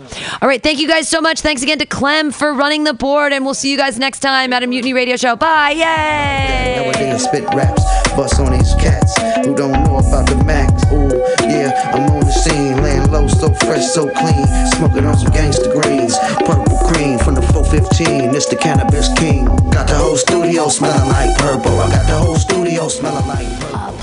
All right, thank you guys so much. Thanks again to Clem for running the board, and we'll see you guys next time at a Mutiny Radio show. Bye! Yay! Nowadays spit raps, bust on these cats who don't know about the max. Ooh, yeah, I'm on the scene, laying low, so fresh, so clean, smoking on some gangster greens, purple cream from the 415. It's the cannabis king. Got the whole studio smelling like purple. I got the whole studio smelling like purple.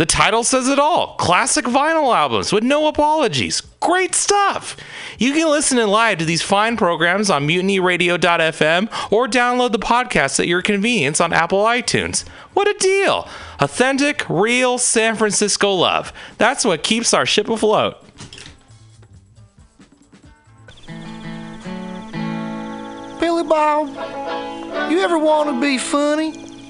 The title says it all classic vinyl albums with no apologies. Great stuff! You can listen in live to these fine programs on mutinyradio.fm or download the podcast at your convenience on Apple iTunes. What a deal! Authentic, real San Francisco love. That's what keeps our ship afloat. Billy Bob, you ever want to be funny?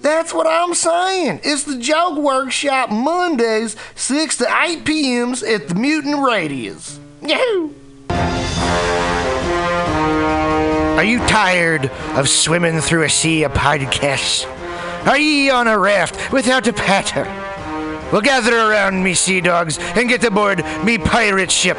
That's what I'm saying. It's the Joke Workshop Mondays, 6 to 8 p.m.s at the Mutant Radius. Yahoo! Are you tired of swimming through a sea of podcasts? Are ye on a raft without a paddle? Well, gather around me, sea dogs, and get aboard me pirate ship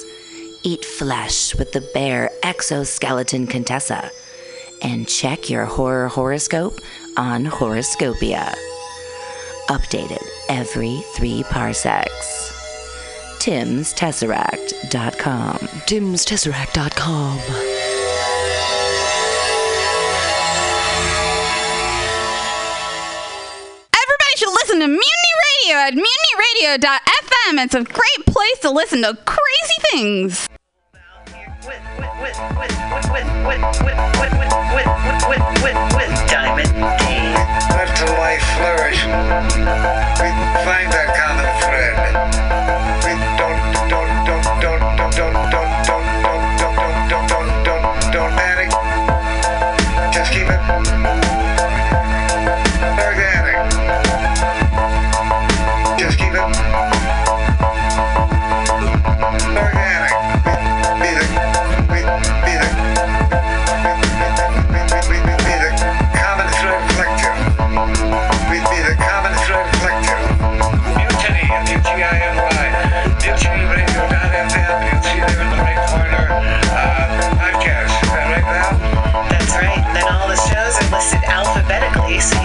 Eat flesh with the bear exoskeleton Contessa. And check your horror horoscope on Horoscopia. Updated every three parsecs. Tim'sTesseract.com. Tim'sTesseract.com. Everybody should listen to Mutiny Radio at mutinyradio.fm. It's a great place to listen to crazy things. Just keep it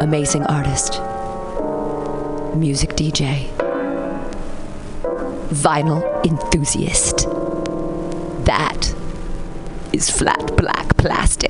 Amazing artist, music DJ, vinyl enthusiast. That is flat black plastic.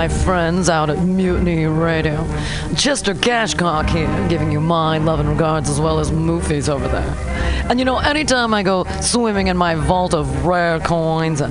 my friends out at Mutiny Radio. Chester Cashcock here, giving you my love and regards as well as Moofy's over there. And you know, anytime I go swimming in my vault of rare coins and